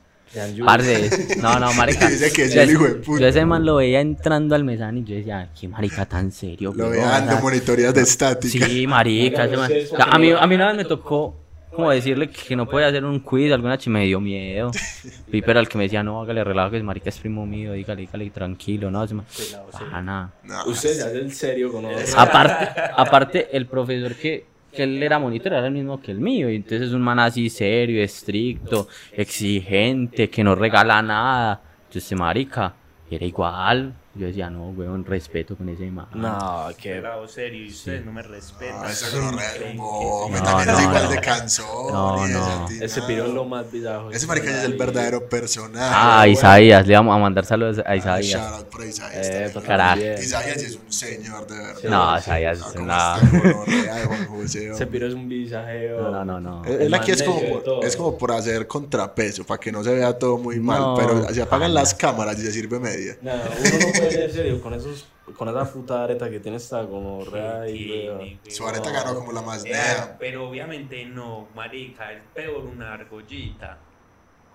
Parce, no, no, (laughs) marica. Dice que es yo, el hijo de puta. yo ese man lo veía entrando al mesán y yo decía, qué marica tan serio, Lo sea, dando monitorías de estática. Sí, marica. ese man- o sea, a, mí, a mí una vez me tocó como decirle que no podía hacer un quiz, alguna chi me dio miedo. (laughs) Pero el que me decía, no, hágale relajo, que es marica, es primo mío, dígale, dígale, tranquilo, no, ese man- para nada. Usted se hace el serio con nosotros. Aparte, aparte, el profesor que, que él era monitor era el mismo que el mío, y entonces es un man así serio, estricto, exigente, que no regala nada. Entonces, marica, era igual. Yo decía, no, weón, respeto con ese man. No, que. Bravo, serio, y ustedes no me respetan. Ah, esa gonorrea del bobo, No, también es no, igual no. de cansón. No, no. Ese piro es lo más bizarro. Ese marica ya es el verdadero personaje. Ah, Isaías, le vamos a mandar saludos a Ah, Isaías. shout out por Isaías. Eh, también. Carajo. Isaías sí es un señor, de verdad. No, Isaías Ah, es gonorrea de Juan José, Ese piro es un visajeo. No, no, no, no. Él aquí es como, por, es como por hacer contrapeso, para que no se vea todo muy mal. No, pero se apagan las cámaras y se sirve media. No, uno no puede ser serio con esos, con esa puta areta que tiene esta como ahí, weón. Su areta ganó como la más Eh, nea. pero obviamente no, marica, es peor una argollita.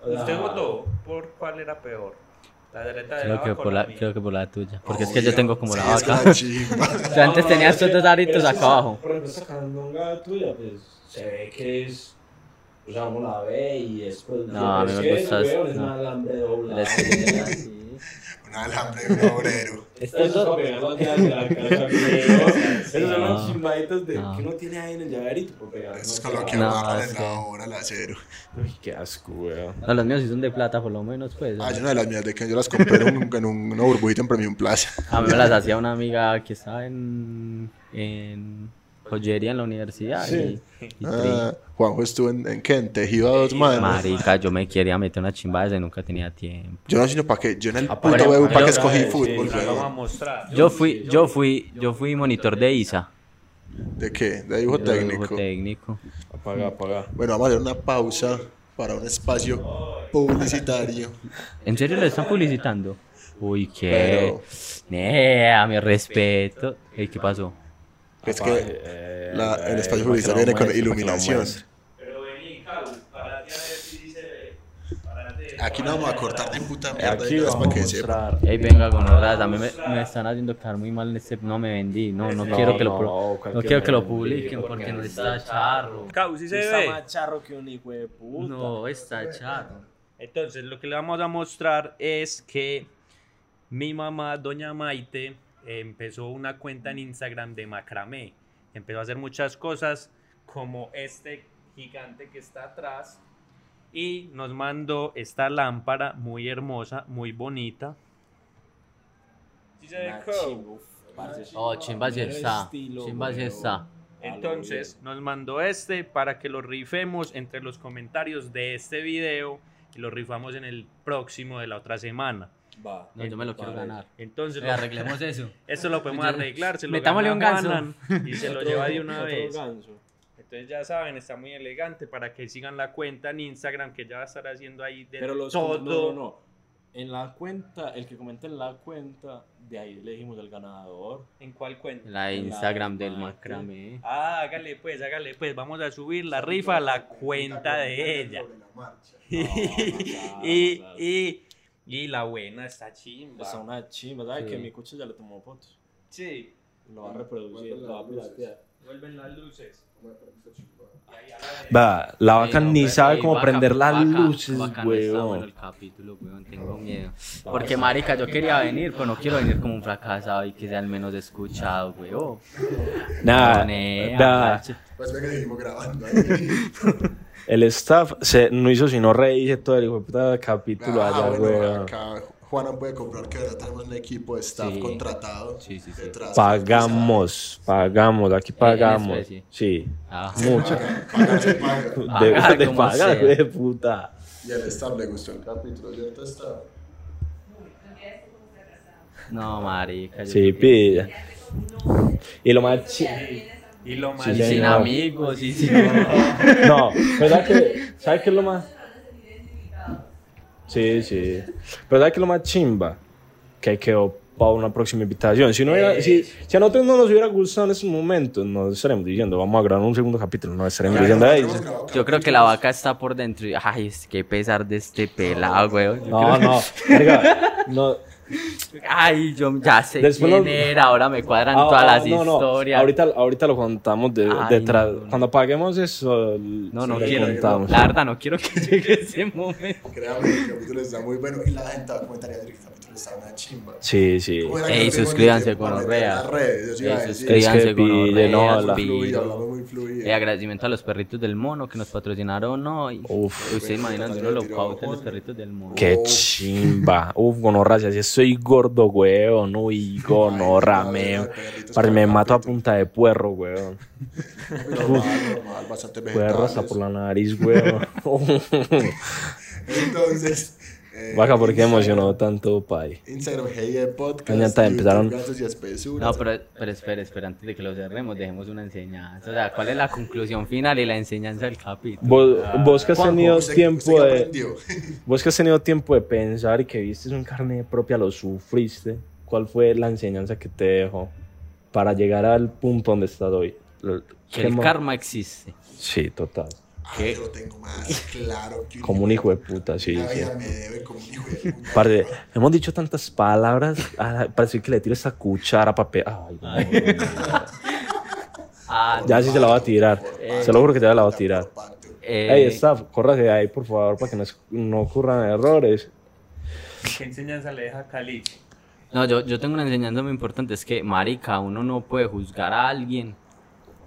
¿Usted votó por cuál era peor? La areta de Creo la que, por la creo que por la tuya. Porque es que yo tengo como Sí, la vaca. la (laughs) chimba. Yo antes tenía estos dos aritos acá esa- abajo. Por ejemplo, esta candonga tuya, pues se ve que es. O sea, uno la ve y después. No, a mí es me gusta es, es- es no. un (laughs) Un alambre de un obrero. Esto es para pegarlo aquí a la casa. (laughs) Esos son No. los chimbaditos de No. que uno tiene ahí en el llaverito para pegar. Eso es con lo que No, amarran en la hora el acero. Uy, qué asco, weón. No, los míos sí son de plata, por lo menos, pues. Ah, yo una de las mías de que yo las compré en, un, en un- una burbujita en Premium Plaza. A mí me las hacía una amiga que estaba en, en joyería en la universidad. Y, y Ah, Juanjo estuvo en, en qué? En tejido a dos manos. Marica, yo me quería meter una chimba de esa y nunca tenía tiempo. Yo no sé para qué. Yo en el puto web para yo- que escogí sí, fútbol, sí, mostrar. Yo fui, yo fui, yo fui monitor de ISA. ¿De qué? De dibujo de dibujo técnico. técnico. Apaga, apaga. Bueno, vamos a hacer una pausa para un espacio publicitario. ¿En serio lo están publicitando? Uy, qué. Pero- Nea, mi respeto. Ey, ¿Qué pasó? Es que eh, la- el eh, espacio que publicitario viene con iluminación. Pero vení, Cau, párate a ver si ve. Párate. Aquí no vamos a cortar ni puta mierda. Aquí vamos a para que mostrar. Ey, venga, con verdad, a mí me, me están haciendo quedar muy mal en este. No me vendí, no, no, No, quiero que lo, no, no quiero que lo publiquen porque no está charro. Cau, sí se Está ve. más charro que un hijo de puta. No, está charro. Entonces, lo que le vamos a mostrar es que mi mamá, doña Maite, empezó una cuenta en Instagram de macramé. Empezó a hacer muchas cosas como este gigante que está atrás y nos mandó esta lámpara muy hermosa, muy bonita. Oh, chimba está. Chimba está. Entonces nos mandó este para que lo rifemos entre los comentarios de este video y lo rifamos en el próximo de la otra semana. Va. No, yo me lo quiero Vale. ganar. Entonces Eh, lo- arreglemos eso. esto lo podemos arreglar, se lo metámosle un ganso. Y se lo lleva de una vez. ganso. Entonces ya saben, está muy elegante para que sigan la cuenta en Instagram que ya va a estar haciendo ahí de Pero los todo. no, no, no. En la cuenta, el que comenta en la cuenta, de ahí elegimos el ganador. ¿En cuál cuenta? La Instagram de del macramé. Ah, hágale pues, hágale pues. Vamos a subir la rifa a la cuenta de ella. Sobre la marcha. y, claro. y, y la buena está chimba. Está una chimba, ¿sabes? Sí. Que mi coche ya le tomó fotos. Sí. Lo va a reproducir, lo va a piratear. Vuelven las luces. Va, la vaca no, ni sabe cómo vaca- prender las vaca- luces, está bueno weón. el capítulo, weón, tengo miedo. Porque, marica, yo quería venir, pero no quiero venir como un fracasado y que sea el menos escuchado, weón. Nada, nada. Pues ve que seguimos grabando. (laughs) El staff se, no hizo sino reírse todo el hijo de puta capítulo Ah, allá, bueno, weón. acá Juana puede comprar que ahora tenemos un equipo de staff Sí. contratado. Sí, sí, sí. detrás. Pagamos, pagamos, aquí pagamos. especie. Sí, Ah. mucho. Pagar se paga. (laughs) De, Pagar de como pagar, sea. güey, de puta. Y al staff le gustó el capítulo, ¿cierto? Staff? No, marica. yo Sí, pilla. Y lo más chi- Y lo más Sí, sin señor. amigos, y sin... No, (laughs) ¿verdad que? ¿Sabes qué es lo más? Sí, sí. Pero ¿sabes qué es lo más chimba? Que quedó para una próxima invitación. Si, no hubiera- si, si a nosotros no nos hubiera gustado en esos momentos, no estaremos diciendo, vamos a grabar un segundo capítulo, no estaremos diciendo, "Ey, Yo creo que la vaca está por dentro y, ay, es que pesar de este pelado. Yo No, creo- no, no. Ay, yo ya sé Después quién lo- era, ahora me cuadran Ah, todas ah, las no, no, historias. Ahorita, ahorita lo contamos de, Ay, detrás. no. Cuando paguemos eso, No, no quiero. contamos. La verdad, no quiero que llegue ese momento. Créame, el capítulo está muy bueno. Y la gente va a está una chimba. Sí, sí. ¿Cómo era que Ey, no suscríbanse con Orrea. suscríbanse con pille, no, Orrea, la- Piro. Fluido, hablamos muy fluido. Eh, agradecimiento a los perritos del mono que nos patrocinaron hoy. Uf. Ustedes imaginan de uno lo Tiró pauta los perritos del mono. Qué chimba. Uf, gonorra, si soy gordo, weón. Uy, gonorra, Ay, meo. Para me mato a punta de puerro, weón. (laughs) Normal, Puerro hasta por la nariz, weón. (laughs) Entonces, eh, Baja, ¿por qué emocionó tanto, pai? Instagram, Hey Podcast. Mañana YouTube, empezaron- y Espesuras. No, pero, pero espera, espera, antes de que lo cerremos, dejemos una enseñanza. O sea, ¿cuál es la conclusión final y la enseñanza del capítulo? Vos, vos que has tenido ¿Usted- tiempo usted de. (laughs) Vos que has tenido tiempo de pensar y que viste un carne propia, lo sufriste. ¿Cuál fue la enseñanza que te dejó para llegar al punto donde estás hoy? Que ¿qué el ma- karma existe. Sí, total. Ah, yo lo tengo más claro que Como un hijo de puta, sí, La sí. vida me debe como un hijo de puta. Parce, hemos dicho tantas palabras. ah, Parece que le tiro esta cuchara papel. Ay, no, Ah, Ya sí se la va a tirar. Se lo juro que te la va a tirar. eh, Ey, staff, córrase de ahí, por favor, para que no, es- no ocurran errores. ¿Qué enseñanza le deja Cali? No, yo, yo tengo una enseñanza muy importante, es que, marica, uno no puede juzgar a alguien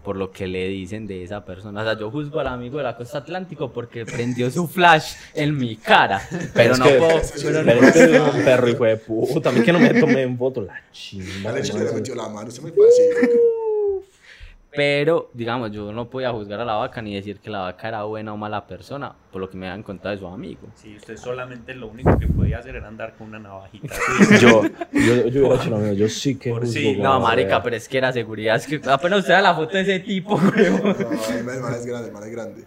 por lo que le dicen de esa persona. O sea, yo juzgo al amigo de la costa Atlántico porque prendió su flash en mi cara, pero Es no que- puedo... Pero es que es un perro, hijo de puta. A mí que no me tomé en foto. La chimba. La leche ¿cómo le metió la mano, usted muy pacífico. Pero, digamos, yo no podía juzgar a la vaca ni decir que la vaca era buena o mala persona por lo que me habían contado de su amigo. Sí, usted solamente lo único que podía hacer era andar con una navajita. (laughs) Yo, yo, yo hubiera hecho lo mismo. Yo sí que Por sí. No, marica, pero es que era seguridad. Es que apenas usted da la foto de ese tipo, weón. No, el man es grande, el man es grande.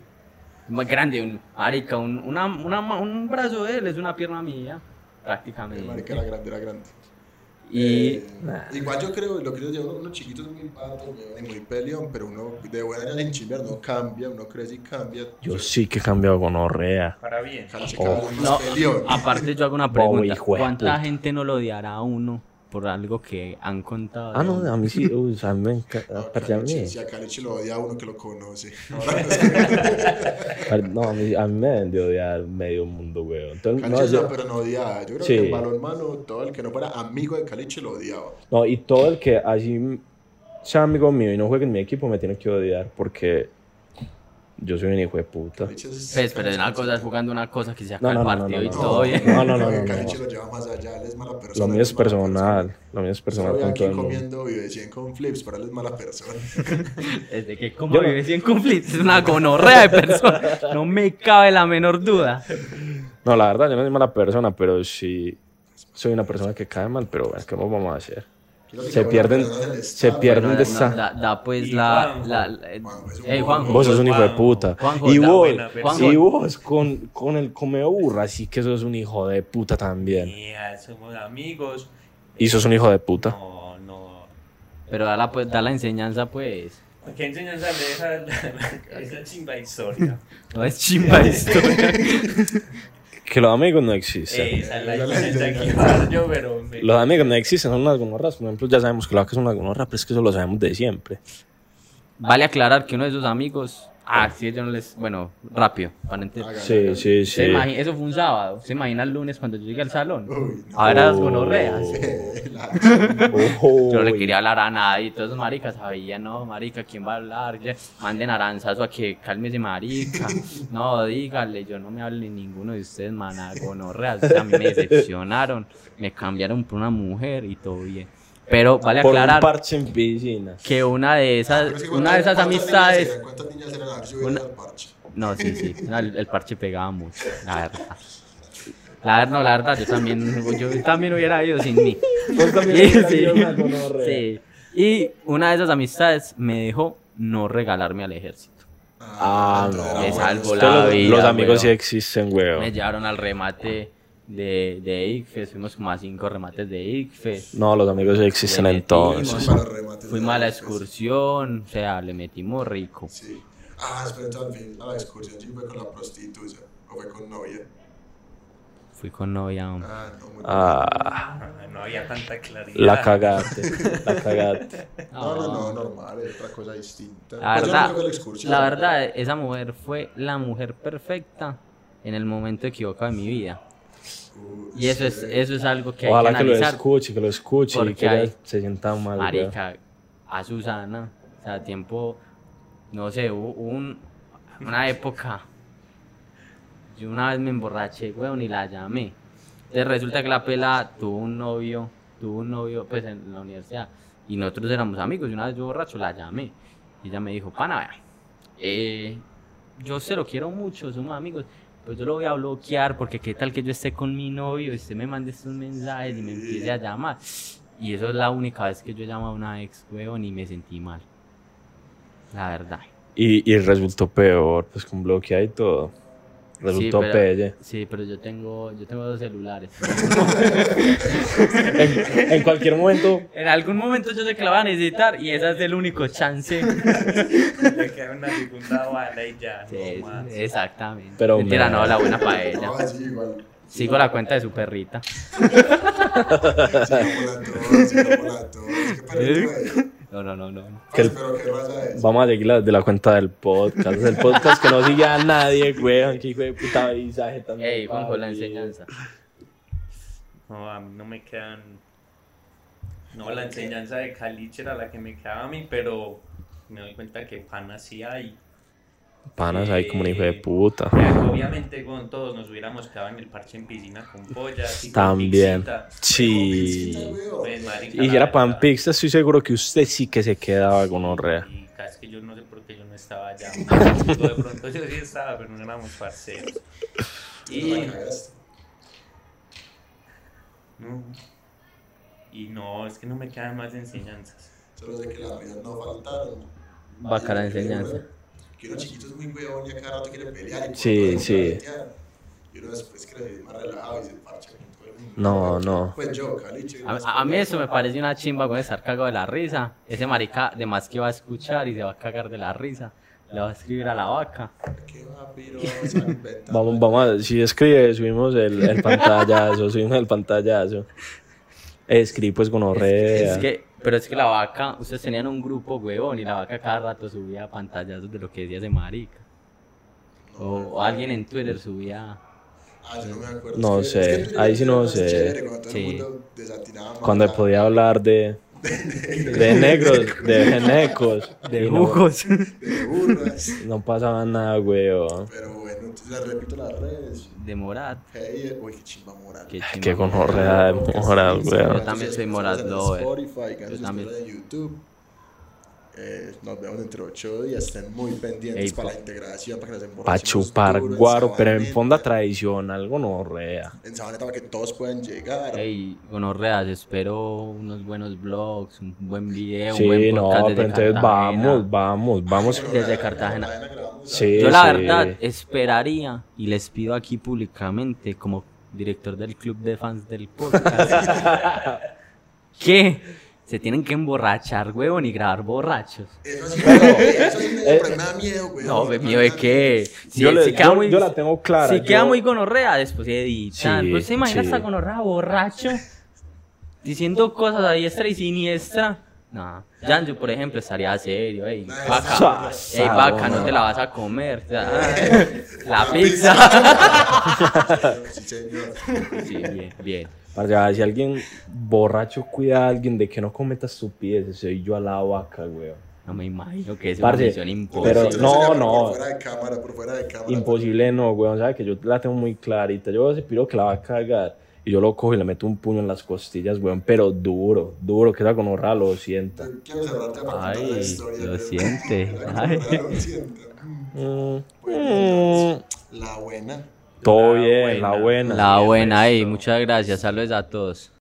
Más grande, un, marica, un, una, una un brazo de él es una pierna mía, El prácticamente. marica era grande, era grande. Y Eh, igual yo creo, lo que yo digo, uno chiquito es muy pato, y muy peleón, pero uno de buena ya sin chimbear no cambia, uno crece y cambia. Yo sí que he cambiado con orrea. Para bien. Oh. no, aparte yo hago una pregunta. ¿Cuánta gente no lo odiará a uno por algo que han contado? Ah, no, a mí sí. (laughs) Uy, a mí me encanta. No, aparte a mí. Si a Caleche lo odia a uno que lo conoce. (laughs) No a mí, a mí me deben de odiar medio mundo, weón. Entonces, no, yo- pero no odiada. Yo creo Sí. que en balonmano todo el que no fuera amigo de Caleche lo odiaba. no, y todo el que así sea amigo mío y no juegue en mi equipo me tiene que odiar porque yo soy un hijo de puta. Pues, pero una cosa es jugando una cosa que se No, acaba no, el no, no, partido no, y no. todo bien. No, no, no, no, no. Caleche lo lleva más allá, él es mala persona. Lo mío es personal. Lo mío es personal Estoy con aquí el comiendo vive 100 con flips, pero él es mala persona. (laughs) Desde que como vive sin conflictos, es una gonorrea de persona. No me cabe la menor duda. No, la verdad, yo no soy mala persona, pero sí soy una persona que cae mal, pero bueno, ¿qué vamos a hacer? Se pierden, se pierden de no, esta. da, da pues la, Juanjo Vos sos un hijo de puta. Juanjo, y vos, buena y vos con, con el come burra, sí que sos un hijo de puta también. Somos amigos. Y sos un hijo de puta. No, no. pero da la, pues, da la enseñanza pues. ¿Qué enseñanza le deja (laughs) esa chimba historia? No es chimba (laughs) esto. Que los amigos no existen. Esa es la diferencia que yo, pero... Los amigos no existen, son unas gonorras. Por ejemplo, ya sabemos que la vaca es una gonorra, pero es que eso lo sabemos de siempre. Vale aclarar que uno de sus amigos. Ah, sí, yo no les. Bueno, rápido. Para ente- Hágale, Sí, sí, ¿Se sí. Eso fue un sábado. ¿Se imagina el lunes cuando yo llegué al salón? Uy, no. A ver a las gonorreas. Yo no le quería hablar a nadie y todos maricas sabían, no, marica, ¿quién va a hablar? Ya, manden aranzazo a que cálmese marica. No, dígale, yo no me hable ninguno de ustedes, maná, gonorreas. O sea, a mí me decepcionaron, me cambiaron por una mujer y todo bien. Pero vale Por un aclarar parche en piscina. que una de esas, que una de esas ¿cuántas niñas amistades... eran? ¿Cuántas niñas eran las que subieron Una- al parche? No, sí, sí, no, el, el parche pegaba mucho, la verdad. La verdad, no, la verdad, yo también, yo también hubiera ido sin mí. Sí, sí. Y una de esas amistades me dejó no regalarme al ejército. Ah, no. entonces era Me salvó la los, vida, los amigos weón. sí existen, weón. Me llevaron al remate de, de ICFES, fuimos como a cinco remates de ICFES. No, los amigos sí existen Le entonces. Fuimos a la excursión, o sea, le metimos rico. Sí. Ah, espera, al fin, a la excursión sí fue con la prostituta o fue con novia. Fui con novia. hombre. Ah, no, muy Ah, No había tanta claridad. la cagaste, la cagaste. (laughs) No, no, no, normal, es otra cosa distinta. La Pues no verdad, la verdad, esa mujer fue la mujer perfecta en el momento equivocado de mi vida. Y eso es, eso es algo que hay Ojalá que que lo analizar. escuche, que lo escuche y que hay- se sienta mal. Marica, a Susana, o sea, tiempo, no sé, hubo un, una época, yo una vez me emborraché, weón, y la llamé. Entonces resulta que la pela tuvo un novio, tuvo un novio, pues, en la universidad, y nosotros éramos amigos, y una vez yo borracho la llamé, y ella me dijo, pana, eh, yo se lo quiero mucho, somos amigos, pues yo lo voy a bloquear, porque qué tal que yo esté con mi novio, y usted me mande estos mensajes y me empiece a llamar. Y eso es la única vez que yo llamo a una ex, weón, y me sentí mal. La verdad. Y, y resultó peor, pues con bloqueada y todo. Resultó pero, pelle. Sí, pero yo tengo, yo tengo dos celulares. (laughs) En, en cualquier momento, en algún momento yo sé que la voy a necesitar y ese es el único chance. Le queda una segunda bala y ya. Sí, no más. exactamente. Pero Mentira, me- no, la buena para ella. No, sí, igual. Sigo la cuenta de su perrita. (laughs) Sí, no por la tos, sí, no por la tos. ¿Qué? No, no, no, no. Que el- Parce, pero qué raza es. vamos a seguir la, de la cuenta del podcast. El podcast que no sigue a nadie, weón. Que hijo de puta visaje también. Ey, Juanjo, la enseñanza. No, a mí no me quedan. No, la enseñanza de Caliche era la que me quedaba a mí, pero me doy cuenta que panas sí hay. Panas ahí como un hijo de puta. Obviamente con todos nos hubiéramos quedado en el parche en piscina con pollas y con También. pixita. Sí. Pues, marica, Y si era pan pizza, estoy seguro que usted sí que se quedaba con orrea. Y casi que yo no sé por qué yo no estaba allá. (laughs) De pronto yo sí estaba, pero no éramos parceros. Y, no, y no, es que no me quedan más enseñanzas. Solo sé que las risas no faltaron. Bacana enseñanza. Uno- Que uno chiquito es muy huevón y a cada rato quiere pelear. y Sí, todo sí. Y uno después crece es más relajado y se parcha con todo el mundo. No, no. Pues yo, Caliche. A, a- a mí eso me parece una chimba con estar cagado de la risa. Ese marica de más que va a escuchar y se va a cagar de la risa. Le va a escribir a la vaca. Qué va, piro, se va a inventar. (laughs) Vamos, vamos a, si escribe, subimos el, el pantallazo, (laughs) subimos el pantallazo. Escribe pues con orrea. Es que, pero es que la vaca, ustedes tenían un grupo, huevón, y la vaca cada rato subía pantallazos de lo que decía ese marica. O, o alguien en Twitter subía. Ah, yo no me acuerdo. No Es que- sé, es que Twitter ahí sí no sé. chévere Cuando todo el Sí. mundo desatinaba más Cuando podía hablar de, de negros, de genecos, De y no- jugos. de burras. No, pasaba nada, weón. Pero les repito las redes. De Morat. Hey, uy, qué chimba. Qué. Qué de moral, Yo también soy Morat en Lover. Spotify, Yo Yo también. YouTube. Eh, nos vemos dentro de ocho días. Estén muy pendientes Ey, para pa- la integración, para que nos Para emborrachemos chupar duro en guaro, pero en Sabaneta. fonda tradicional, gonorrea. En Sabaneta para que todos puedan llegar. Ey, gonorreas, espero unos buenos vlogs, un buen video, un Sí, buen no, pero entonces Cartagena. vamos, vamos, vamos. Desde Cartagena. Sí, Yo la sí. verdad esperaría y les pido aquí públicamente como director del club de fans del podcast (laughs) que se tienen que emborrachar, huevón, y grabar borrachos. Eso sí, eso sí me, pero me da miedo, güey. No, me miedo de qué. Si, Yo le- si queda yo- muy, yo la tengo clara, Si queda yo- muy gonorrea, después se editan. Sí, pues se imagina sí. esta gonorrea borracho diciendo cosas a diestra y siniestra. No, Janjo, por ejemplo, estaría serio, ey, vaca, ey, vaca, no te la vas a comer, la pizza. Sí, bien, bien. Parce, ah, si alguien borracho cuida a alguien de que no cometa estupideces, soy yo a la vaca, weón. No me imagino que es una Parce, misión imposible. pero no, no. Por fuera de cámara, por fuera de cámara. Imposible no, weón, sabe que yo la tengo muy clarita. Yo ese piro que la va a cagar y yo lo cojo y le meto un puño en las costillas, weón, pero duro, duro, que esa gonorra lo sienta. Quiero cerrarte para contar la Ay, historia. lo siente. (laughs) Ay. lo siente. Mm, Bueno, mm, La buena. Todo La bien, la buena. La buena, ey, resto. muchas gracias, saludos a todos.